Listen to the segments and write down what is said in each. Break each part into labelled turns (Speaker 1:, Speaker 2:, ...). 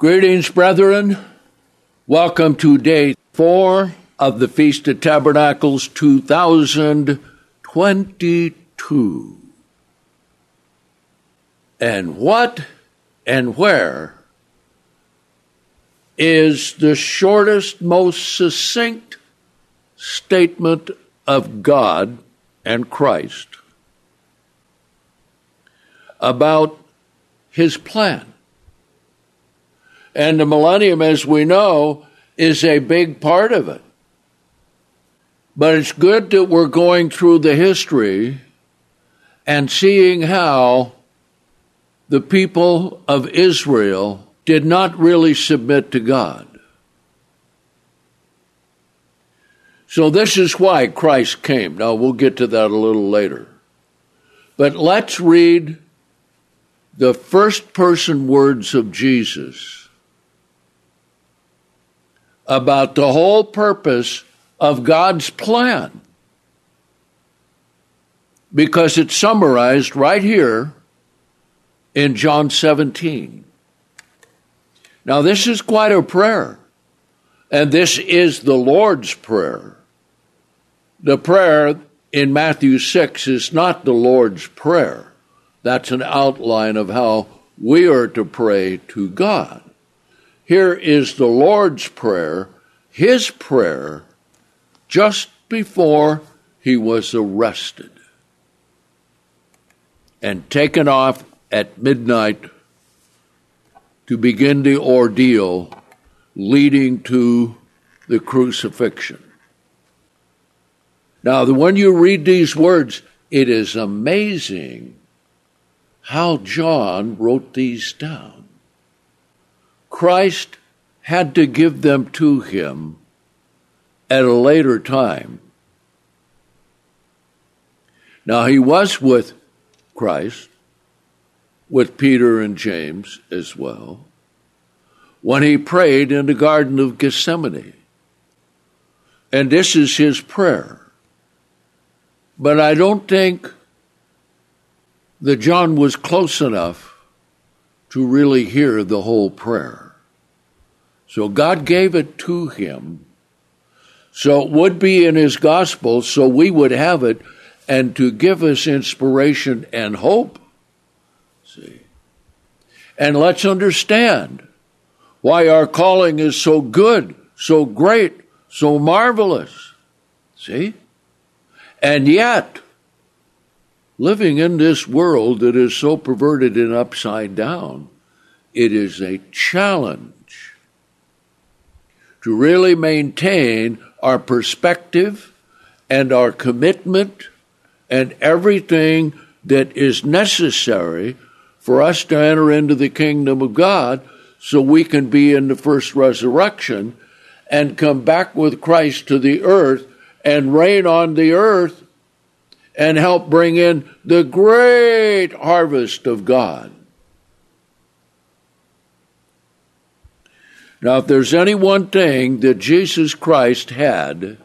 Speaker 1: Greetings, brethren. Welcome to day four of the Feast of Tabernacles 2022. And what and where is the shortest, most succinct statement of God and Christ about his plan. And the millennium, as we know, is a big part of it. But it's good that we're going through the history and seeing how the people of Israel did not really submit to God. So, this is why Christ came. Now, we'll get to that a little later. But let's read the first person words of Jesus about the whole purpose of God's plan. Because it's summarized right here in John 17. Now, this is quite a prayer, and this is the Lord's Prayer. The prayer in Matthew 6 is not the Lord's Prayer. That's an outline of how we are to pray to God. Here is the Lord's Prayer, his prayer, just before he was arrested and taken off at midnight to begin the ordeal leading to the crucifixion. Now, when you read these words, it is amazing how John wrote these down. Christ had to give them to him at a later time. Now, he was with Christ with Peter and James as well when he prayed in the Garden of Gethsemane. And this is his prayer. But I don't think that John was close enough to really hear the whole prayer. So God gave it to him. So it would be in his gospel, so we would have it, and to give us inspiration and hope See? And let's understand why our calling is so good, so great, so marvelous. See? And yet, living in this world that is so perverted and upside down, it is a challenge to really maintain our perspective and our commitment and everything that is necessary for us to enter into the kingdom of God so we can be in the first resurrection and come back with Christ to the earth and reign on the earth and help bring in the great harvest of God. Now, if there's any one thing that Jesus Christ had,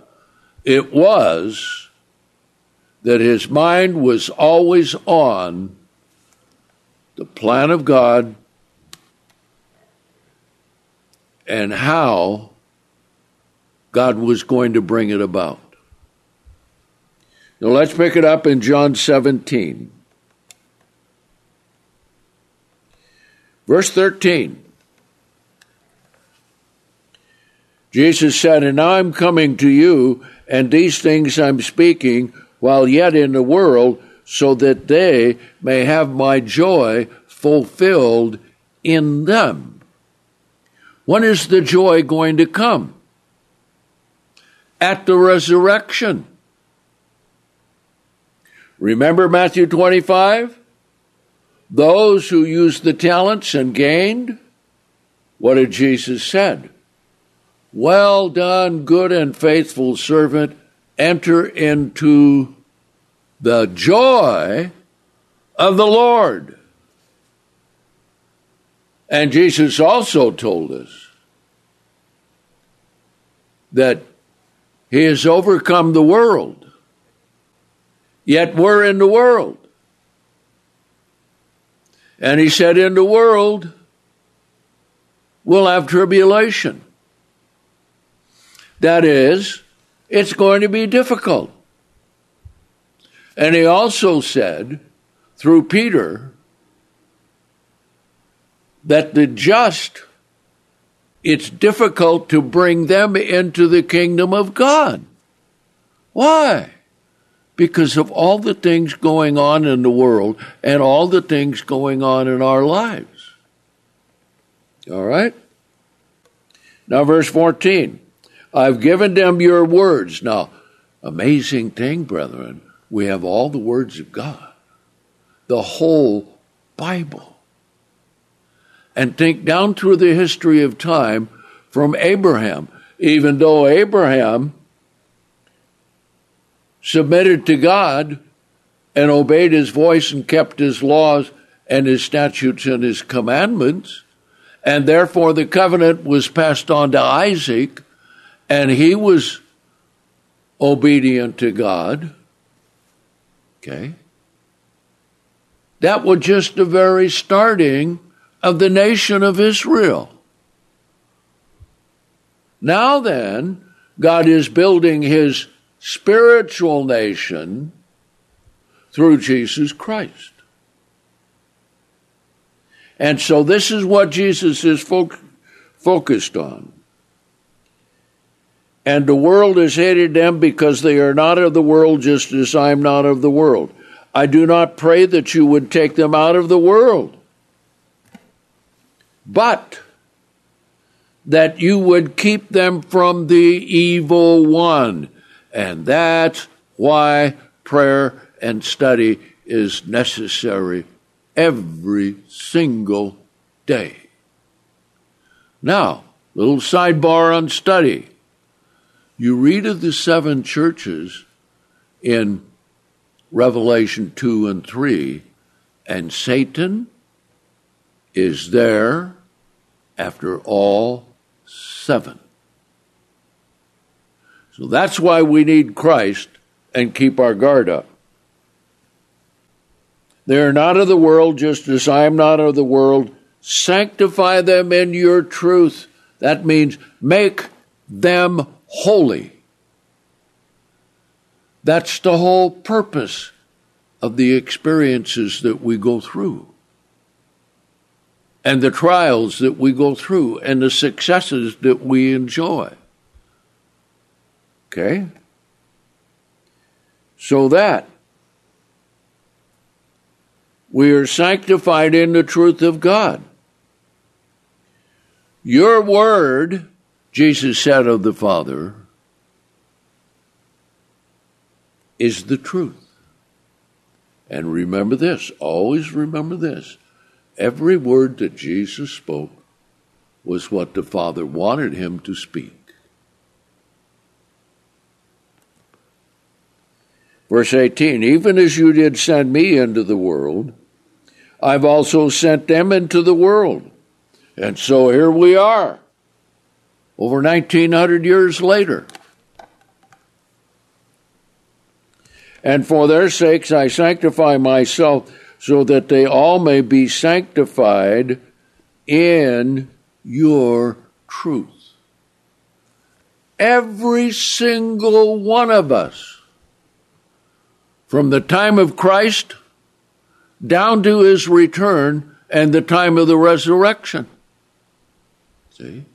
Speaker 1: it was that his mind was always on the plan of God and how God was going to bring it about. Now let's pick it up in John 17. Verse 13. Jesus said, And I'm coming to you, and these things I'm speaking while yet in the world, so that they may have my joy fulfilled in them. When is the joy going to come? At the resurrection. Remember Matthew 25? Those who used the talents and gained, what did Jesus said? Well done, good and faithful servant, enter into the joy of the Lord. And Jesus also told us that he has overcome the world, yet we're in the world. And he said, In the world, we'll have tribulation. That is, it's going to be difficult. And he also said, through Peter, that the just, it's difficult to bring them into the kingdom of God. Why? Because of all the things going on in the world and all the things going on in our lives. All right? Now, verse 14 I've given them your words. Now, amazing thing, brethren, we have all the words of God, the whole Bible. And think down through the history of time from Abraham, even though Abraham submitted to God and obeyed his voice and kept his laws and his statutes and his commandments, and therefore the covenant was passed on to Isaac, and he was obedient to God. Okay? That was just the very starting of the nation of Israel. Now then, God is building his spiritual nation through Jesus Christ. And so this is what Jesus is fo- focused on. And the world has hated them because they are not of the world, just as I am not of the world. I do not pray that you would take them out of the world, but that you would keep them from the evil one. And that's why prayer and study is necessary every single day. Now, little sidebar on study. You read of the seven churches in Revelation 2 and 3, and Satan is there after all seven. So that's why we need Christ and keep our guard up. They are not of the world, just as I am not of the world. Sanctify them in your truth. That means make them holy. That's the whole purpose of the experiences that we go through, and the trials that we go through, and the successes that we enjoy. Okay? So that we are sanctified in the truth of God. Your word, Jesus said of the Father, is the truth. And remember this, always remember this. Every word that Jesus spoke was what the Father wanted him to speak. Verse 18 Even as you did send me into the world, I've also sent them into the world. And so here we are, over 1900 years later. And for their sakes I sanctify myself, so that they all may be sanctified in your truth. Every single one of us, from the time of Christ down to his return and the time of the resurrection. See?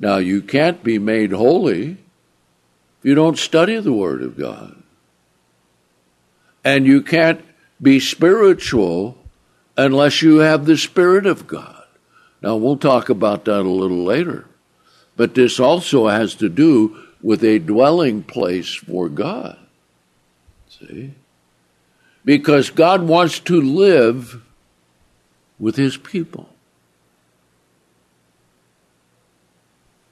Speaker 1: Now, you can't be made holy if you don't study the Word of God. And you can't be spiritual unless you have the Spirit of God. Now, we'll talk about that a little later. But this also has to do with a dwelling place for God. See? because God wants to live with his people.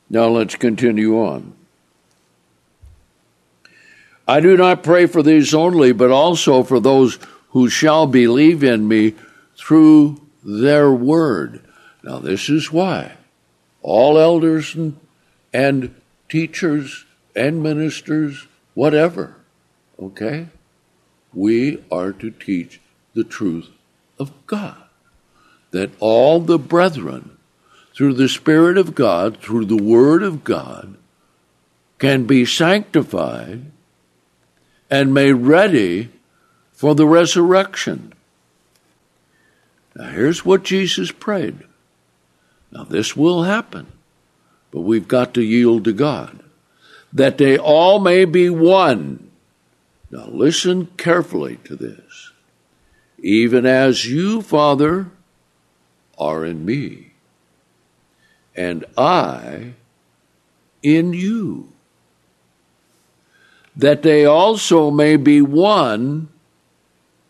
Speaker 1: Now let's continue on. I do not pray for these only, but also for those who shall believe in me through their word. Now, this is why all elders and, and teachers and ministers, whatever, okay? We are to teach the truth of God. That all the brethren through the Spirit of God, through the Word of God, can be sanctified and made ready for the resurrection. Now, here's what Jesus prayed. Now, this will happen, but we've got to yield to God. That they all may be one. Now, listen carefully to this. Even as you, Father, are in me, and I in you, that they also may be one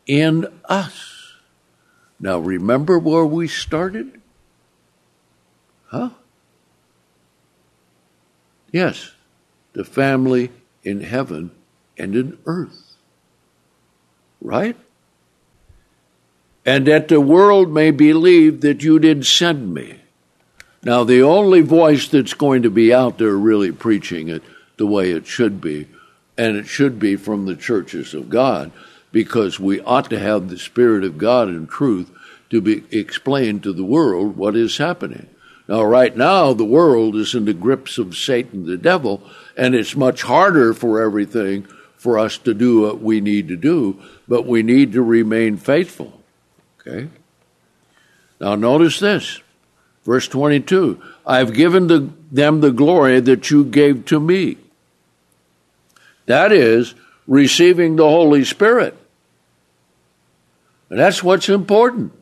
Speaker 1: in us. Now, remember where we started? Huh? Yes, the family in heaven and in earth. Right? And that the world may believe that you did send me. Now, the only voice that's going to be out there really preaching it the way it should be, and it should be from the churches of God, because we ought to have the Spirit of God and truth to be explained to the world what is happening. Now, right now, the world is in the grips of Satan, the devil, and it's much harder for everything for us to do what we need to do, but we need to remain faithful. Okay? Now, notice this. Verse 22 I've given the, them the glory that you gave to me. That is, receiving the Holy Spirit. And that's what's important.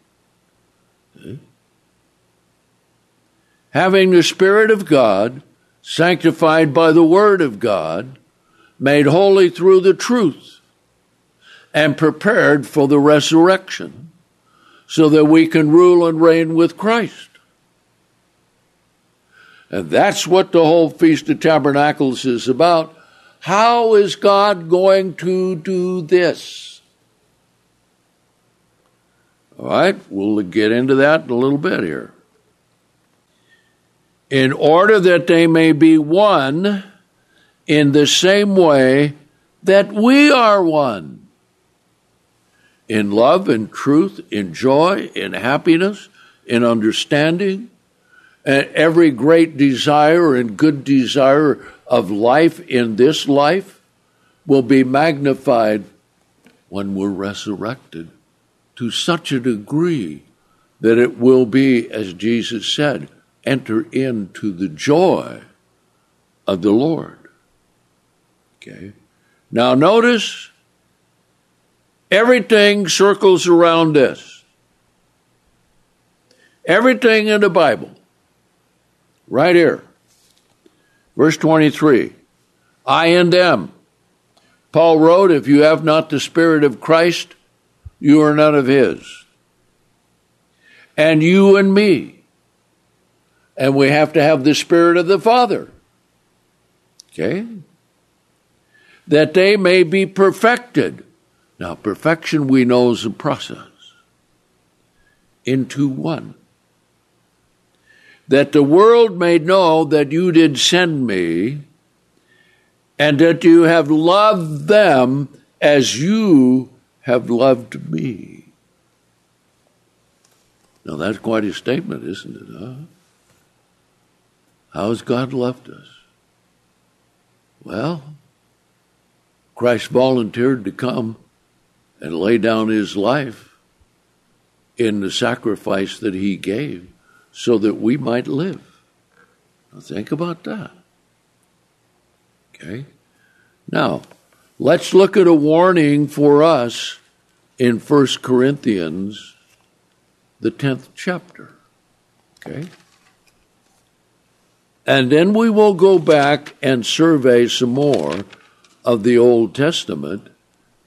Speaker 1: Having the Spirit of God, sanctified by the Word of God, made holy through the truth, and prepared for the resurrection, so that we can rule and reign with Christ. And that's what the whole Feast of Tabernacles is about. How is God going to do this? All right, we'll get into that in a little bit here. In order that they may be one in the same way that we are one. In love and truth, in joy, in happiness, in understanding, and every great desire and good desire of life in this life will be magnified when we're resurrected to such a degree that it will be, as Jesus said, enter into the joy of the Lord. Okay. Now notice everything circles around this. Everything in the Bible. Right here. Verse 23. I and them. Paul wrote, If you have not the Spirit of Christ, you are none of his. And you and me. And we have to have the Spirit of the Father. Okay? That they may be perfected. Now, perfection we know is a process. Into one. That the world may know that you did send me, and that you have loved them as you have loved me. Now that's quite a statement, isn't it? Huh? How has God loved us? Well, Christ volunteered to come and lay down his life in the sacrifice that he gave so that we might live. Now think about that. Okay? Now, Let's look at a warning for us in 1 Corinthians, the 10th chapter. Okay? And then we will go back and survey some more of the Old Testament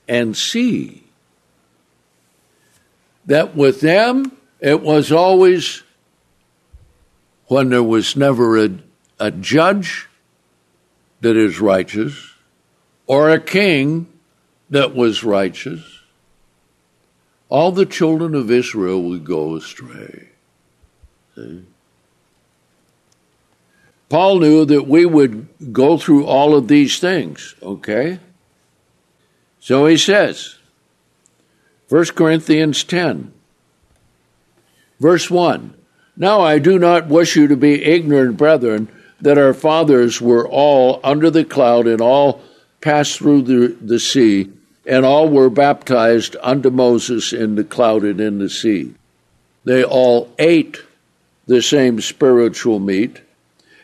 Speaker 1: and see that with them it was always when there was never a, a judge that is righteous or a king that was righteous, all the children of Israel would go astray. See? Paul knew that we would go through all of these things, okay? So he says, 1 Corinthians 10, verse 1 Now I do not wish you to be ignorant, brethren, that our fathers were all under the cloud and all passed through the, the sea, and all were baptized unto Moses in the cloud and in the sea. They all ate the same spiritual meat,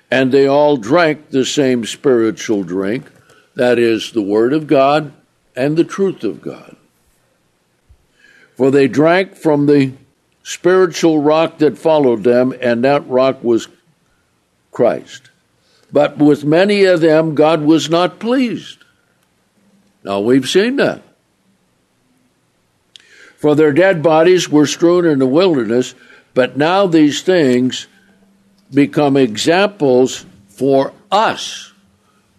Speaker 1: and they all drank the same spiritual drink, that is, the Word of God and the truth of God. For they drank from the spiritual rock that followed them, and that rock was Christ. But with many of them, God was not pleased. Now we've seen that. For their dead bodies were strewn in the wilderness, but now these things become examples for us.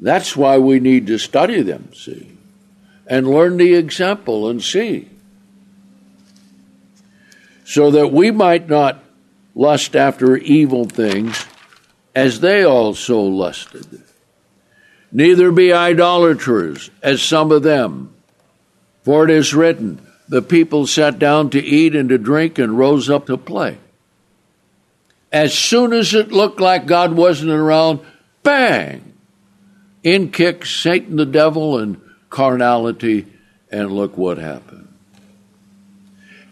Speaker 1: That's why we need to study them, see, and learn the example and see so that we might not lust after evil things as they also lusted. Neither be idolaters as some of them. For it is written, the people sat down to eat and to drink and rose up to play. As soon as it looked like God wasn't around, bang! In kicks Satan the devil and carnality, and look what happened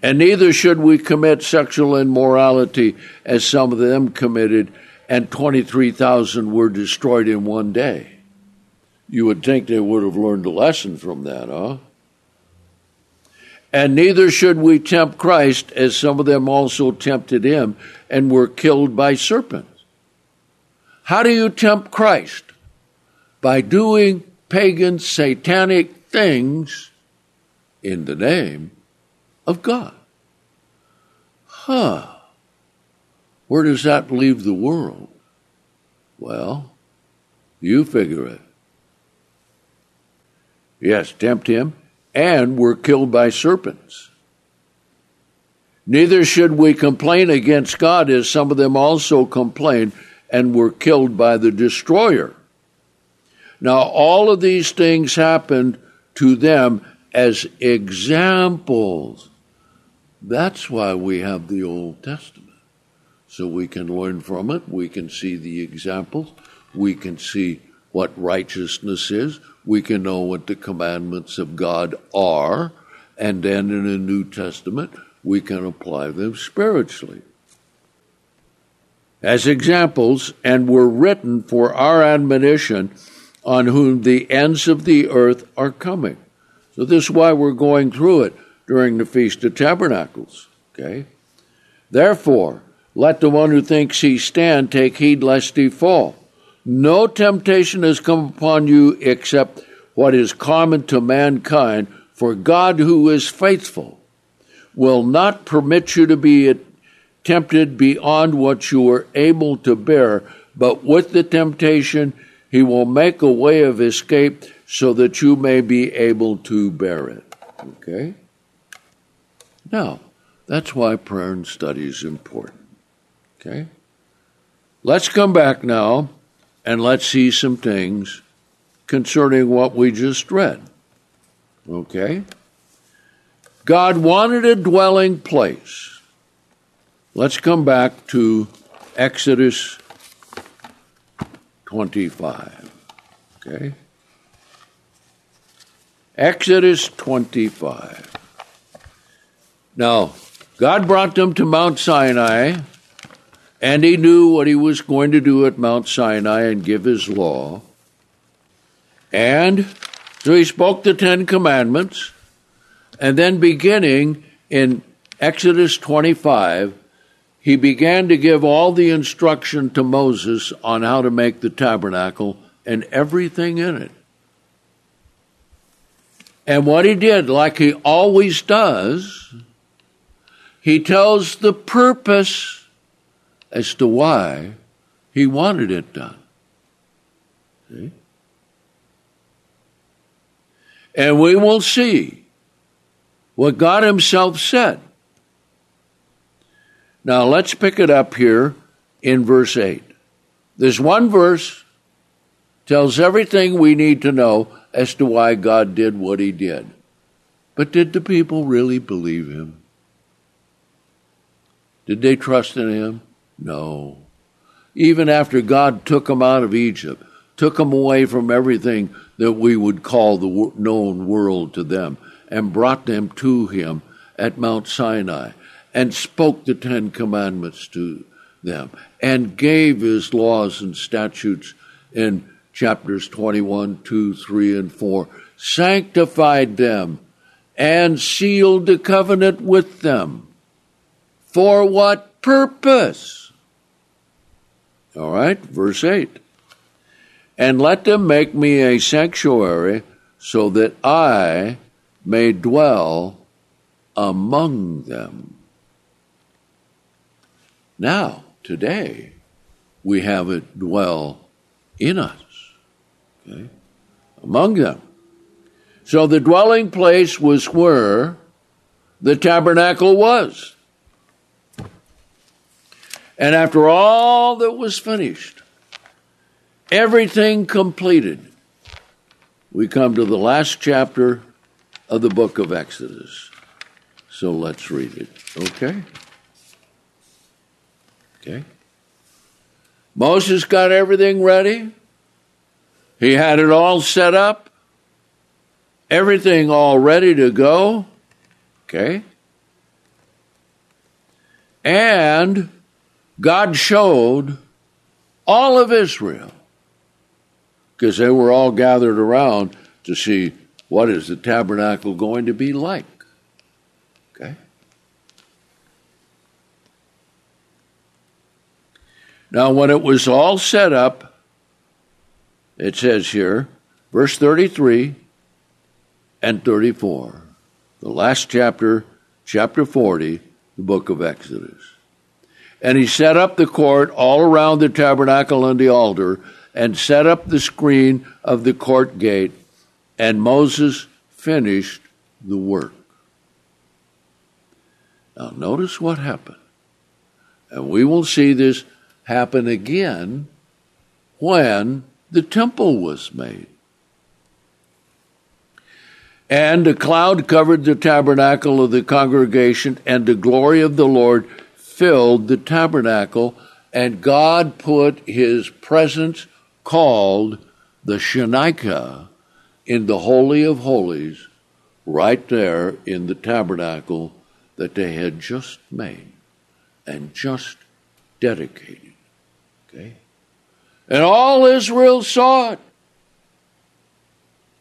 Speaker 1: and neither should we commit sexual immorality as some of them committed, and 23,000 were destroyed in one day. You would think they would have learned a lesson from that, huh? And neither should we tempt Christ, as some of them also tempted him and were killed by serpents. How do you tempt Christ? By doing pagan, satanic things in the name of God. Huh. Where does that leave the world? Well, you figure it. Yes, tempt him, and were killed by serpents. Neither should we complain against God, as some of them also complained and were killed by the destroyer. Now, all of these things happened to them as examples that's why we have the Old Testament. So we can learn from it, we can see the examples, we can see what righteousness is, we can know what the commandments of God are, and then in the New Testament, we can apply them spiritually. As examples, and were written for our admonition, on whom the ends of the earth are coming. So, this is why we're going through it during the Feast of Tabernacles. Okay? Therefore, let the one who thinks he stand take heed lest he fall. No temptation has come upon you except what is common to mankind, for God, who is faithful, will not permit you to be tempted beyond what you are able to bear, but with the temptation, he will make a way of escape so that you may be able to bear it. Okay? Now, that's why prayer and study is important. Okay? Let's come back now and let's see some things concerning what we just read. Okay? God wanted a dwelling place. Let's come back to Exodus 25. Okay? Exodus 25. Now, God brought them to Mount Sinai, and he knew what he was going to do at Mount Sinai and give his law. And so he spoke the Ten Commandments, and then beginning in Exodus 25, he began to give all the instruction to Moses on how to make the tabernacle and everything in it. And what he did, like he always does, he tells the purpose as to why he wanted it done. See? And we will see what God Himself said. Now let's pick it up here in verse 8. This one verse tells everything we need to know as to why God did what He did. But did the people really believe Him? Did they trust in him? No. Even after God took them out of Egypt, took them away from everything that we would call the known world to them, and brought them to Him at Mount Sinai, and spoke the Ten Commandments to them, and gave His laws and statutes in chapters 21, 2, 3, and 4, sanctified them, and sealed the covenant with them. For what purpose? All right, verse 8 and let them make me a sanctuary so that I may dwell among them. Now, today, we have it dwell in us, okay, among them. So the dwelling place was where the tabernacle was. And after all that was finished, everything completed, we come to the last chapter of the book of Exodus. So let's read it, okay? Okay. Moses got everything ready. He had it all set up. Everything all ready to go. Okay. And God showed all of Israel because they were all gathered around to see what is the tabernacle going to be like. Okay? Now, when it was all set up, it says here, verse 33 and 34, the last chapter, chapter 40, the book of Exodus. And he set up the court all around the tabernacle and the altar and set up the screen of the court gate, and Moses finished the work. Now, notice what happened. And we will see this happen again when the temple was made. And a cloud covered the tabernacle of the congregation, and the glory of the Lord filled the tabernacle, and God put his presence called the Shekinah in the Holy of Holies, right there in the tabernacle that they had just made and just dedicated. Okay? And all Israel saw it.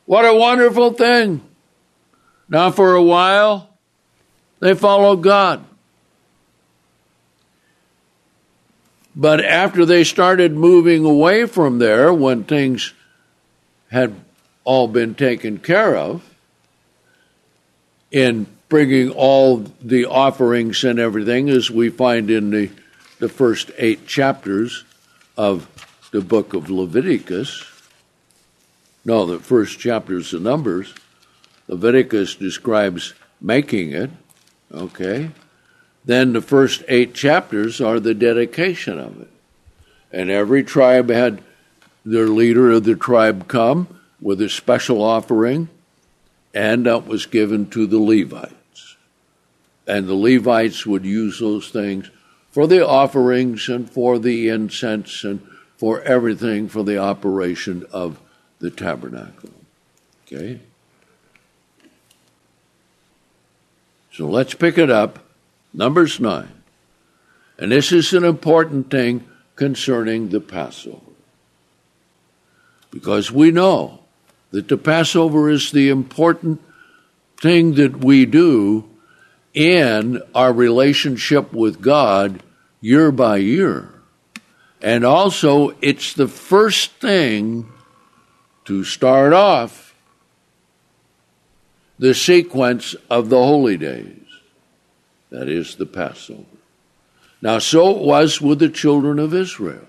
Speaker 1: What a wonderful thing. Now, for a while, they followed God. But after they started moving away from there, when things had all been taken care of, in bringing all the offerings and everything, as we find in the, the first eight chapters of the book of Leviticus, no, the first chapters of Numbers, Leviticus describes making it, okay? Then the first eight chapters are the dedication of it. And every tribe had their leader of the tribe come with a special offering, and that was given to the Levites. And the Levites would use those things for the offerings and for the incense and for everything for the operation of the tabernacle. Okay? So let's pick it up Numbers 9. And this is an important thing concerning the Passover. Because we know that the Passover is the important thing that we do in our relationship with God year by year. And also, it's the first thing to start off the sequence of the holy days. That is the Passover. Now, so it was with the children of Israel.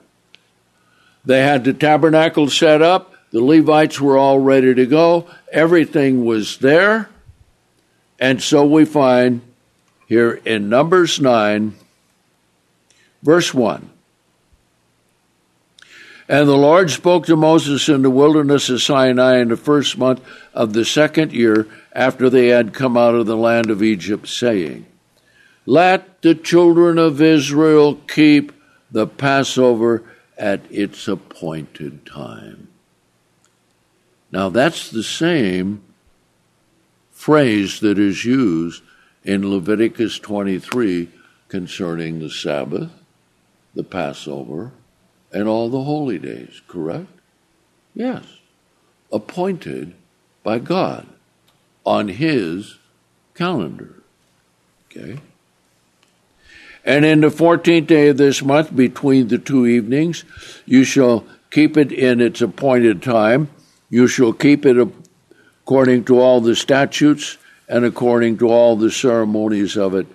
Speaker 1: They had the tabernacle set up, the Levites were all ready to go, everything was there. And so we find here in Numbers 9, verse 1. And the Lord spoke to Moses in the wilderness of Sinai in the first month of the second year after they had come out of the land of Egypt, saying, let the children of Israel keep the Passover at its appointed time. Now, that's the same phrase that is used in Leviticus 23 concerning the Sabbath, the Passover, and all the holy days, correct? Yes. Appointed by God on His calendar. Okay? And in the fourteenth day of this month, between the two evenings, you shall keep it in its appointed time. You shall keep it according to all the statutes and according to all the ceremonies of it.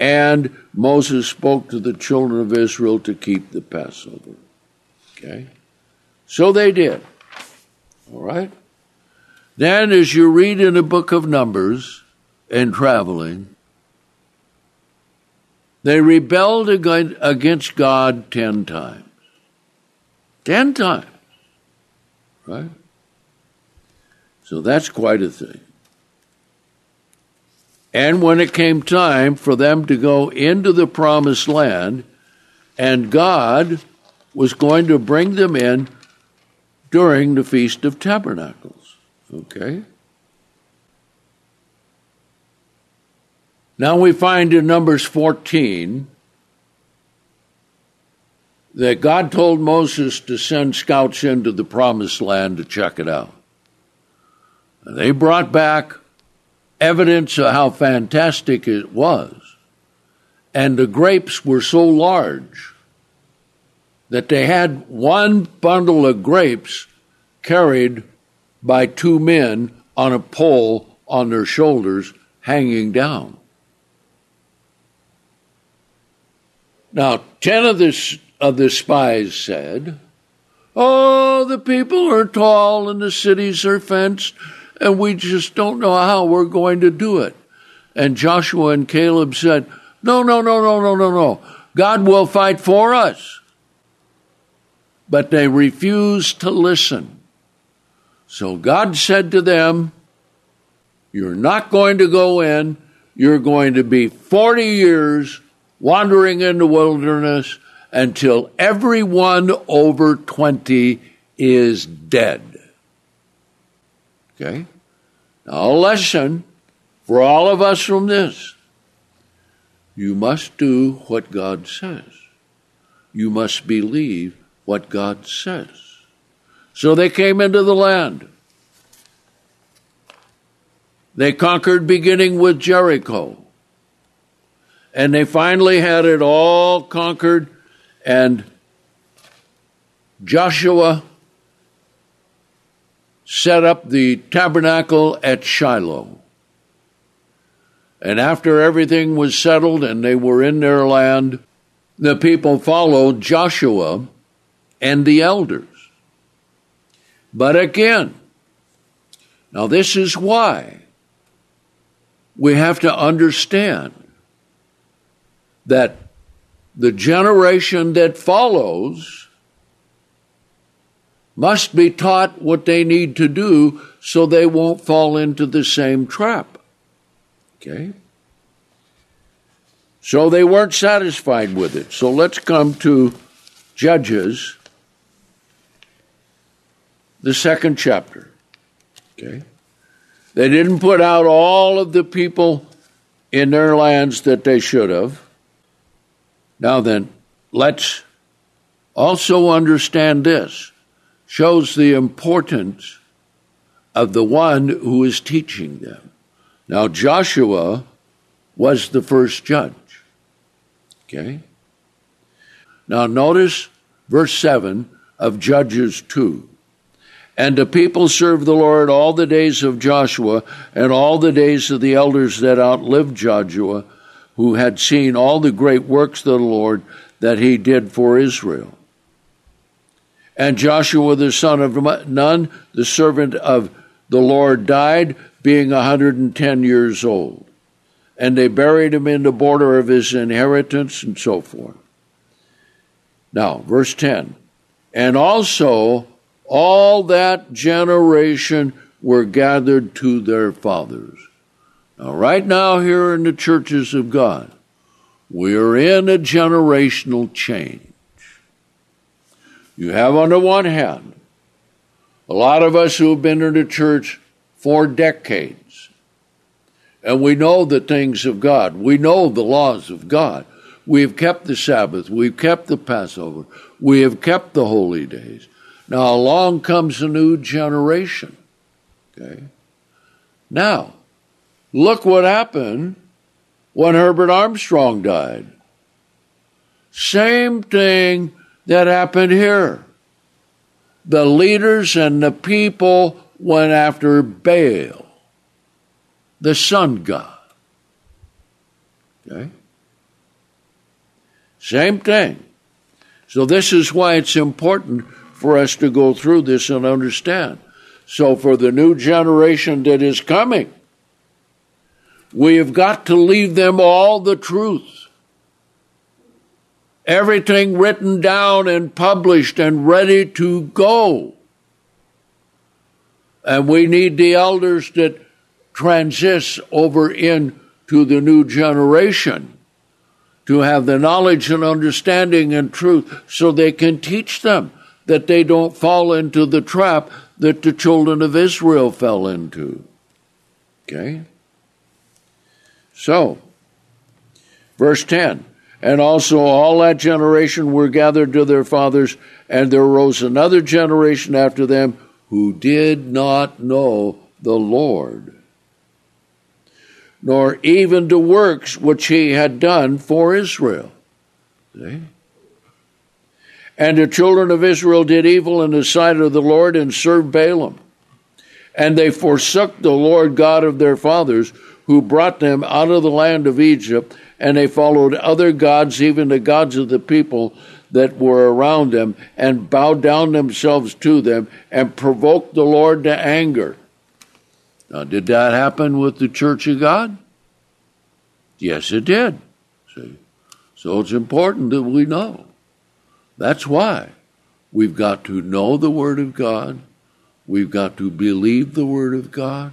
Speaker 1: And Moses spoke to the children of Israel to keep the Passover. Okay? So they did. All right? Then, as you read in the book of Numbers and traveling, they rebelled against God ten times. Ten times. Right? So that's quite a thing. And when it came time for them to go into the promised land, and God was going to bring them in during the Feast of Tabernacles. Okay? Now we find in Numbers 14 that God told Moses to send scouts into the promised land to check it out. And they brought back evidence of how fantastic it was. And the grapes were so large that they had one bundle of grapes carried by two men on a pole on their shoulders hanging down. Now, ten of the, of the spies said, Oh, the people are tall and the cities are fenced, and we just don't know how we're going to do it. And Joshua and Caleb said, No, no, no, no, no, no, no. God will fight for us. But they refused to listen. So God said to them, You're not going to go in. You're going to be 40 years wandering in the wilderness until everyone over 20 is dead. Okay? Now, a lesson for all of us from this. You must do what God says. You must believe what God says. So they came into the land. They conquered beginning with Jericho and they finally had it all conquered, and Joshua set up the tabernacle at Shiloh. And after everything was settled and they were in their land, the people followed Joshua and the elders. But again, now this is why we have to understand that the generation that follows must be taught what they need to do so they won't fall into the same trap. Okay? So they weren't satisfied with it. So let's come to Judges, the second chapter. Okay? They didn't put out all of the people in their lands that they should have. Now then, let's also understand this shows the importance of the one who is teaching them. Now, Joshua was the first judge. Okay? Now, notice verse 7 of Judges 2. And the people served the Lord all the days of Joshua and all the days of the elders that outlived Joshua who had seen all the great works of the Lord that he did for Israel. And Joshua the son of Nun, the servant of the Lord, died, being a 110 years old. And they buried him in the border of his inheritance, and so forth. Now, verse 10 And also all that generation were gathered to their fathers. Now, right now, here in the churches of God, we are in a generational change. You have, on the one hand, a lot of us who have been in the church for decades, and we know the things of God, we know the laws of God. We have kept the Sabbath, we've kept the Passover, we have kept the holy days. Now along comes a new generation. Okay? Now, look what happened when Herbert Armstrong died. Same thing that happened here. The leaders and the people went after Baal, the sun god. Okay? Same thing. So, this is why it's important for us to go through this and understand. So, for the new generation that is coming, we have got to leave them all the truth. Everything written down and published and ready to go. And we need the elders that transit over into the new generation to have the knowledge and understanding and truth so they can teach them that they don't fall into the trap that the children of Israel fell into. Okay? So, verse 10 And also all that generation were gathered to their fathers, and there arose another generation after them who did not know the Lord, nor even the works which he had done for Israel. See? And the children of Israel did evil in the sight of the Lord and served Baalim. And they forsook the Lord God of their fathers, who brought them out of the land of Egypt, and they followed other gods, even the gods of the people that were around them, and bowed down themselves to them, and provoked the Lord to anger. Now, did that happen with the church of God? Yes, it did. See? So it's important that we know. That's why we've got to know the Word of God. We've got to believe the Word of God.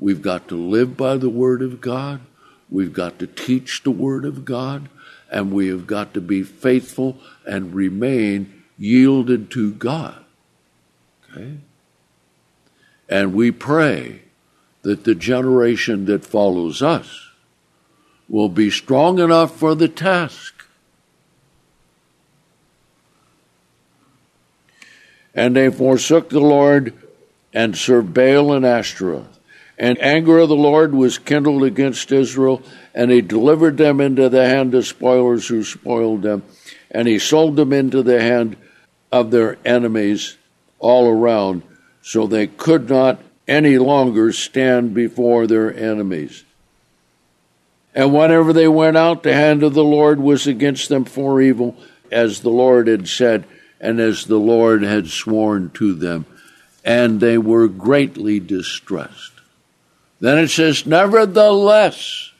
Speaker 1: We've got to live by the Word of God. We've got to teach the Word of God. And we have got to be faithful and remain yielded to God. Okay? And we pray that the generation that follows us will be strong enough for the task And they forsook the Lord and served Baal and Ashtaroth. And anger of the Lord was kindled against Israel, and he delivered them into the hand of spoilers who spoiled them, and he sold them into the hand of their enemies all around, so they could not any longer stand before their enemies. And whenever they went out, the hand of the Lord was against them for evil, as the Lord had said and as the Lord had sworn to them, and they were greatly distressed. Then it says, Nevertheless,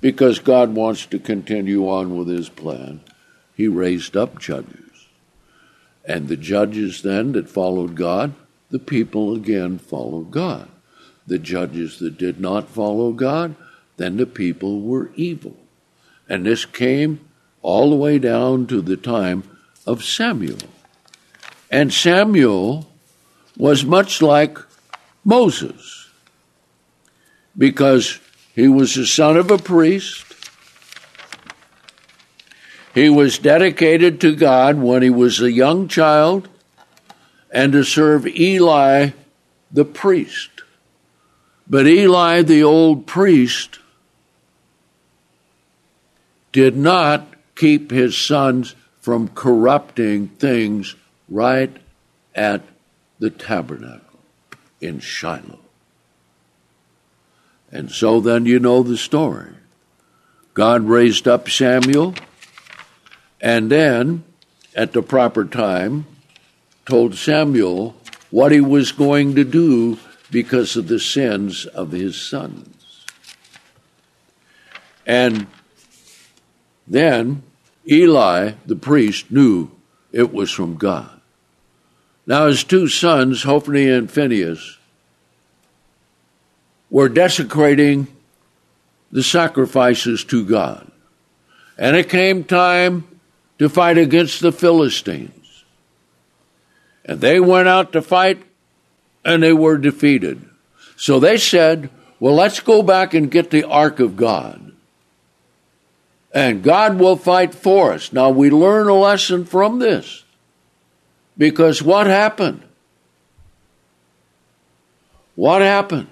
Speaker 1: because God wants to continue on with his plan, he raised up judges. And the judges then that followed God, the people again followed God. The judges that did not follow God, then the people were evil. And this came all the way down to the time of Samuel. And Samuel was much like Moses because he was the son of a priest. He was dedicated to God when he was a young child and to serve Eli the priest. But Eli the old priest did not keep his sons from corrupting things right at the tabernacle in Shiloh. And so then you know the story. God raised up Samuel and then, at the proper time, told Samuel what he was going to do because of the sins of his sons. And then Eli, the priest, knew it was from God. Now, his two sons, Hophni and Phinehas, were desecrating the sacrifices to God. And it came time to fight against the Philistines. And they went out to fight and they were defeated. So they said, Well, let's go back and get the ark of God. And God will fight for us. Now we learn a lesson from this. Because what happened? What happened?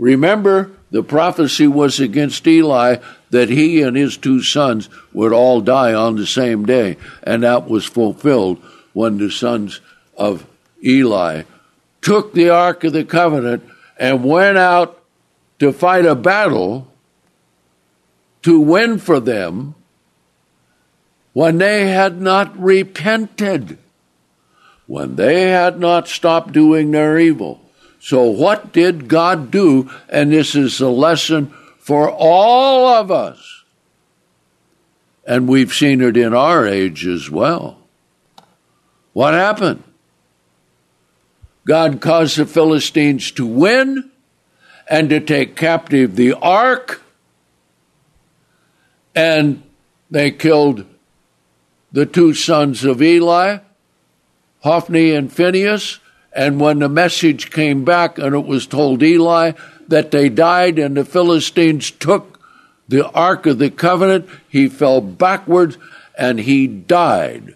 Speaker 1: Remember, the prophecy was against Eli that he and his two sons would all die on the same day, and that was fulfilled when the sons of Eli took the Ark of the Covenant and went out to fight a battle to win for them when they had not repented, when they had not stopped doing their evil. So, what did God do? And this is a lesson for all of us. And we've seen it in our age as well. What happened? God caused the Philistines to win and to take captive the ark, and they killed the two sons of Eli, Hophni and Phinehas, and when the message came back and it was told Eli that they died and the Philistines took the Ark of the Covenant, he fell backwards and he died,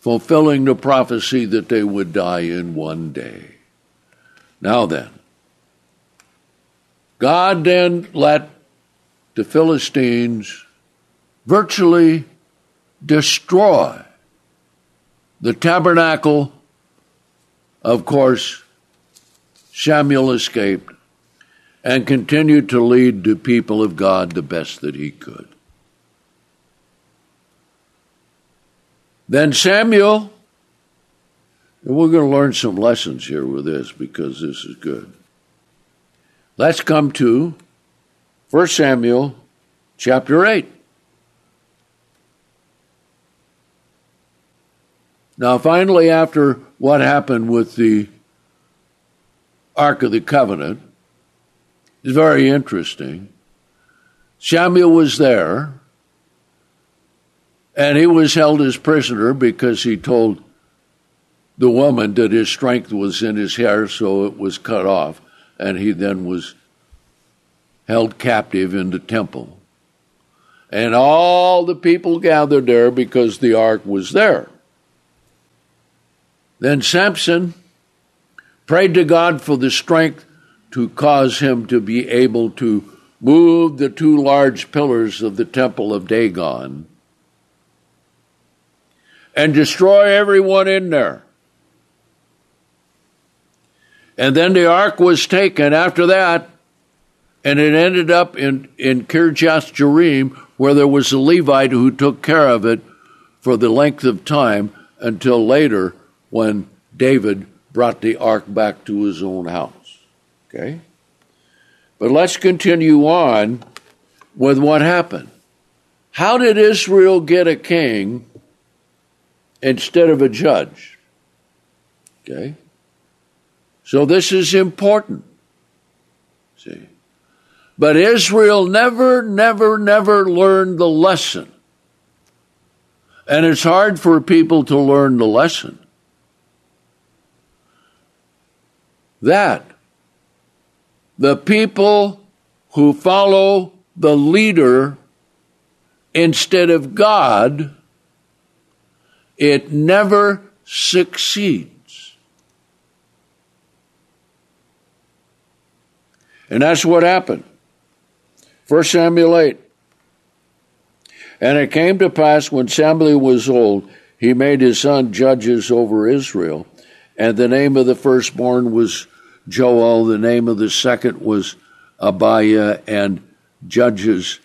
Speaker 1: fulfilling the prophecy that they would die in one day. Now then, God then let the Philistines virtually destroy the tabernacle of course, Samuel escaped and continued to lead the people of God the best that he could. Then Samuel, and we're going to learn some lessons here with this because this is good. Let's come to 1 Samuel chapter 8. Now, finally, after what happened with the Ark of the Covenant is very interesting. Samuel was there, and he was held as prisoner because he told the woman that his strength was in his hair, so it was cut off, and he then was held captive in the temple. And all the people gathered there because the ark was there. Then Samson prayed to God for the strength to cause him to be able to move the two large pillars of the temple of Dagon and destroy everyone in there. And then the ark was taken after that, and it ended up in, in Kirjath Jearim, where there was a Levite who took care of it for the length of time until later when David brought the ark back to his own house. Okay? But let's continue on with what happened. How did Israel get a king instead of a judge? Okay? So this is important. See? But Israel never, never, never learned the lesson. And it's hard for people to learn the lesson that the people who follow the leader instead of God, it never succeeds. And that's what happened. 1 Samuel 8. And it came to pass when Samuel was old, he made his son judges over Israel. And the name of the firstborn was Joel, the name of the second was Abiah, and judges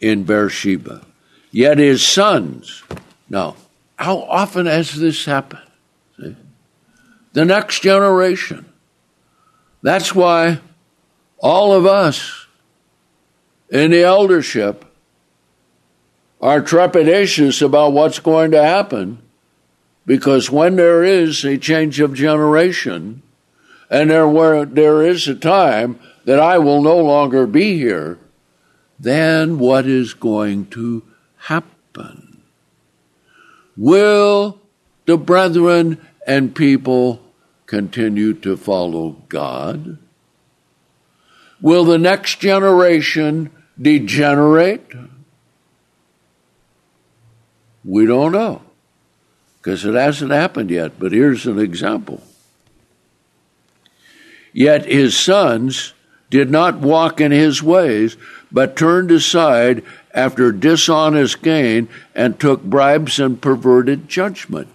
Speaker 1: in Beersheba. Yet his sons, now, how often has this happened? See? The next generation. That's why all of us in the eldership are trepidatious about what's going to happen because when there is a change of generation, and there, were, there is a time that I will no longer be here, then what is going to happen? Will the brethren and people continue to follow God? Will the next generation degenerate? We don't know because it hasn't happened yet, but here's an example. Yet his sons did not walk in his ways, but turned aside after dishonest gain and took bribes and perverted judgment.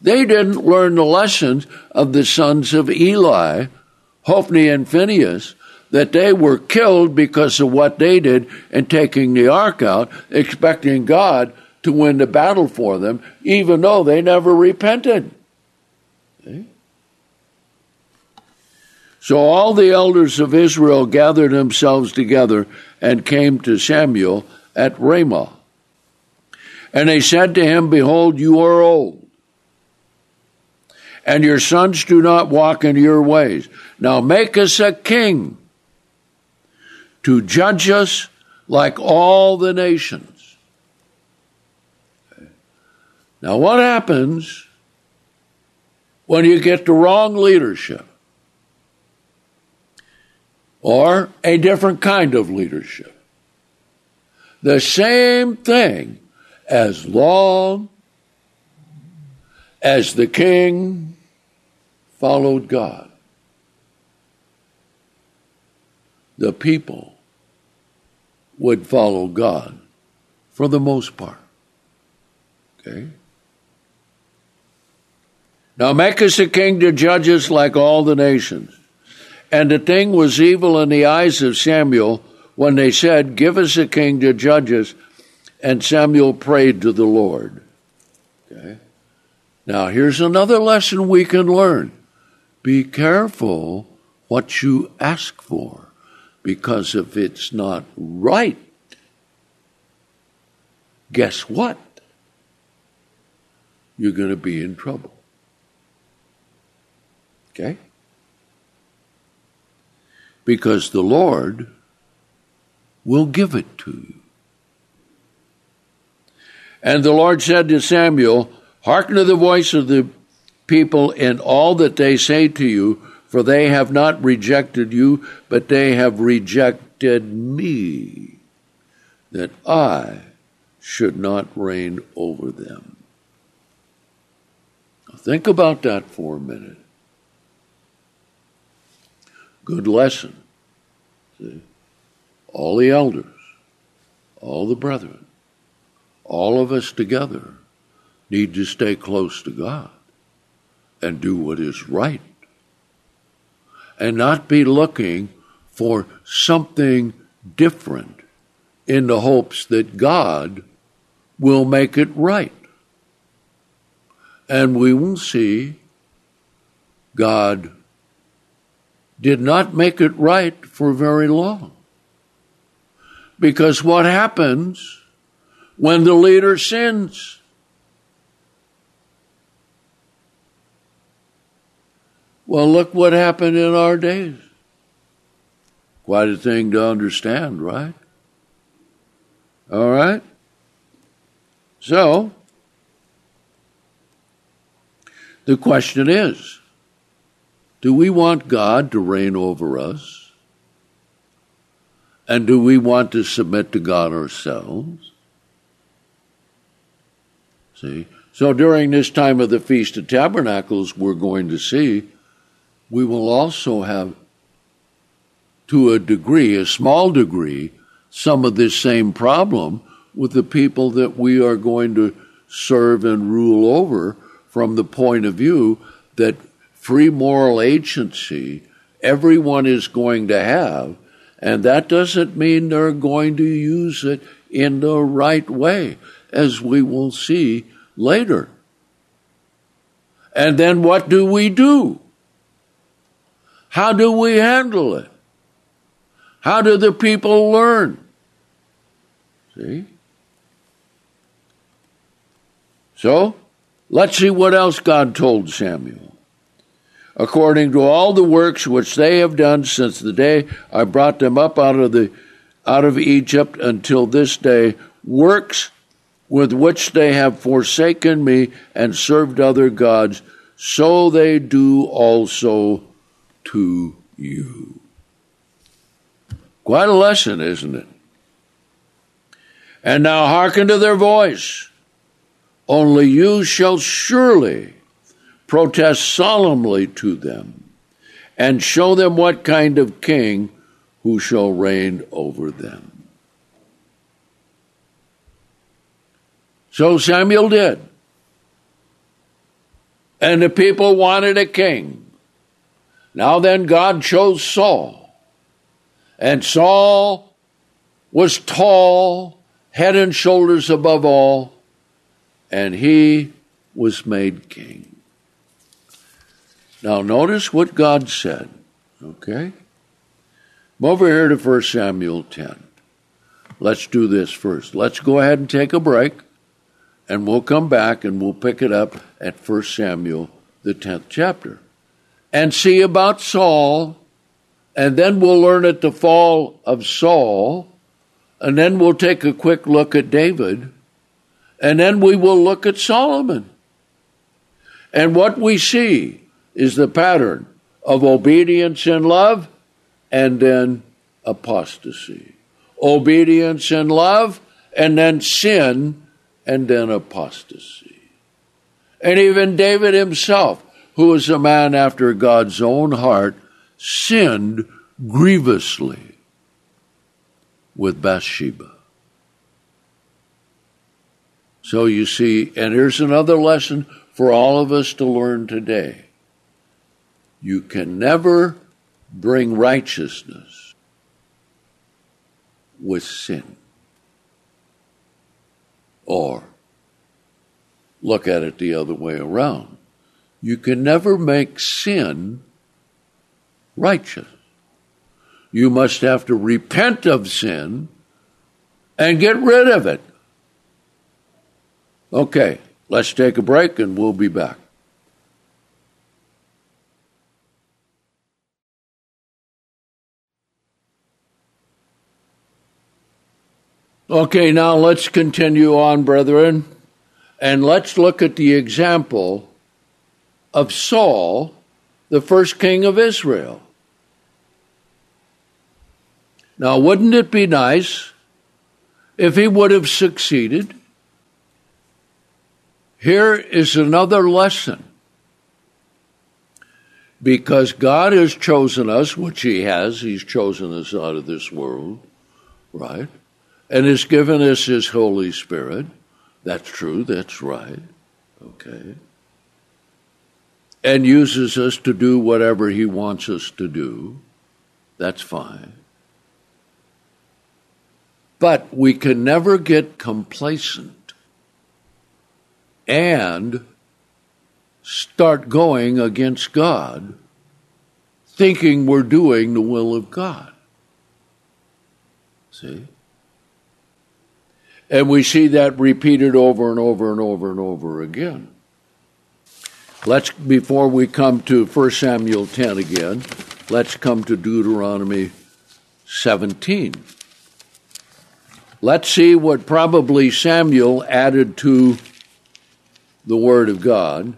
Speaker 1: They didn't learn the lessons of the sons of Eli, Hophni and Phinehas, that they were killed because of what they did in taking the ark out, expecting God to win the battle for them, even though they never repented. So all the elders of Israel gathered themselves together and came to Samuel at Ramah. And they said to him, Behold, you are old, and your sons do not walk in your ways. Now make us a king to judge us like all the nations. Now, what happens when you get the wrong leadership? Or a different kind of leadership? The same thing as long as the king followed God. The people would follow God for the most part. Okay? Now make us a king to judge us like all the nations. And the thing was evil in the eyes of Samuel when they said, Give us a king to judge us. And Samuel prayed to the Lord. Okay? Now, here's another lesson we can learn be careful what you ask for, because if it's not right, guess what? You're going to be in trouble. Okay? Because the Lord will give it to you. And the Lord said to Samuel, Hearken to the voice of the people in all that they say to you, for they have not rejected you, but they have rejected me, that I should not reign over them. Think about that for a minute. Good lesson. All the elders, all the brethren, all of us together need to stay close to God and do what is right and not be looking for something different in the hopes that God will make it right. And we will see God did not make it right for very long. Because what happens when the leader sins? Well, look what happened in our days. Quite a thing to understand, right? All right? So, the question is do we want God to reign over us? And do we want to submit to God ourselves? See? So during this time of the Feast of Tabernacles, we're going to see we will also have, to a degree, a small degree, some of this same problem with the people that we are going to serve and rule over from the point of view that free moral agency everyone is going to have and that doesn't mean they're going to use it in the right way, as we will see later. And then what do we do? How do we handle it? How do the people learn? See? So, let's see what else God told Samuel according to all the works which they have done since the day I brought them up out of the out of Egypt until this day, works with which they have forsaken me and served other gods, so they do also to you. Quite a lesson, isn't it? And now hearken to their voice. Only you shall surely protest solemnly to them and show them what kind of king who shall reign over them. So Samuel did. And the people wanted a king. Now then, God chose Saul. And Saul was tall, head and shoulders above all, and he was made king. Now, notice what God said, okay? Come over here to 1 Samuel 10. Let's do this first. Let's go ahead and take a break and we'll come back and we'll pick it up at 1 Samuel, the 10th chapter, and see about Saul, and then we'll learn at the fall of Saul, and then we'll take a quick look at David, and then we will look at Solomon. And what we see is the pattern of obedience and love, and then apostasy. Obedience and love, and then sin and then apostasy. And even David himself, who was a man after God's own heart, sinned grievously with Bathsheba. So you see, and here's another lesson for all of us to learn today. You can never bring righteousness with sin. Or look at it the other way around. You can never make sin righteous. You must have to repent of sin and get rid of it. Okay, let's take a break and we'll be back. Okay, now let's continue on, brethren, and let's look at the example of Saul, the first king of Israel. Now, wouldn't it be nice if he would have succeeded? Here is another lesson. Because God has chosen us, which He has, He's chosen us out of this world, right? And has given us his Holy Spirit. That's true, that's right. Okay. And uses us to do whatever he wants us to do. That's fine. But we can never get complacent and start going against God, thinking we're doing the will of God. See? And we see that repeated over and over and over and over again. Let's, before we come to 1 Samuel 10 again, let's come to Deuteronomy 17. Let's see what probably Samuel added to the Word of God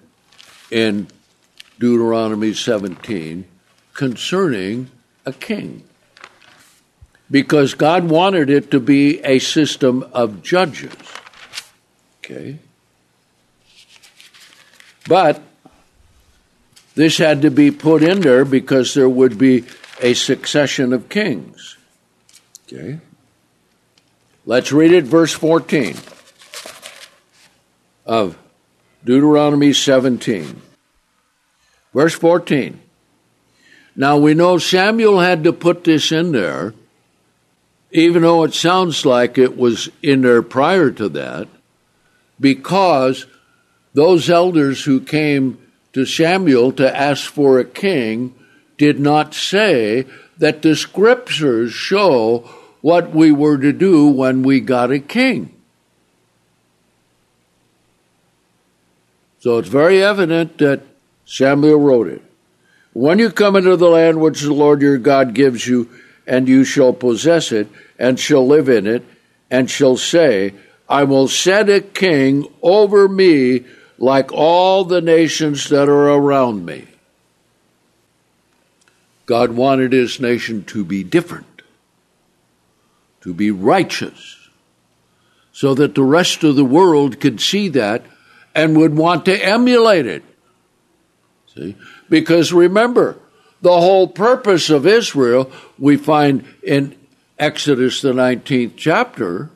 Speaker 1: in Deuteronomy 17 concerning a king because God wanted it to be a system of judges. Okay? But this had to be put in there because there would be a succession of kings. Okay? Let's read it, verse 14 of Deuteronomy 17. Verse 14. Now we know Samuel had to put this in there even though it sounds like it was in there prior to that, because those elders who came to Samuel to ask for a king did not say that the scriptures show what we were to do when we got a king. So it's very evident that Samuel wrote it. When you come into the land which the Lord your God gives you, and you shall possess it, and shall live in it, and shall say, I will set a king over me like all the nations that are around me. God wanted his nation to be different, to be righteous, so that the rest of the world could see that and would want to emulate it. See? Because remember, the whole purpose of Israel, we find in Exodus, the 19th chapter,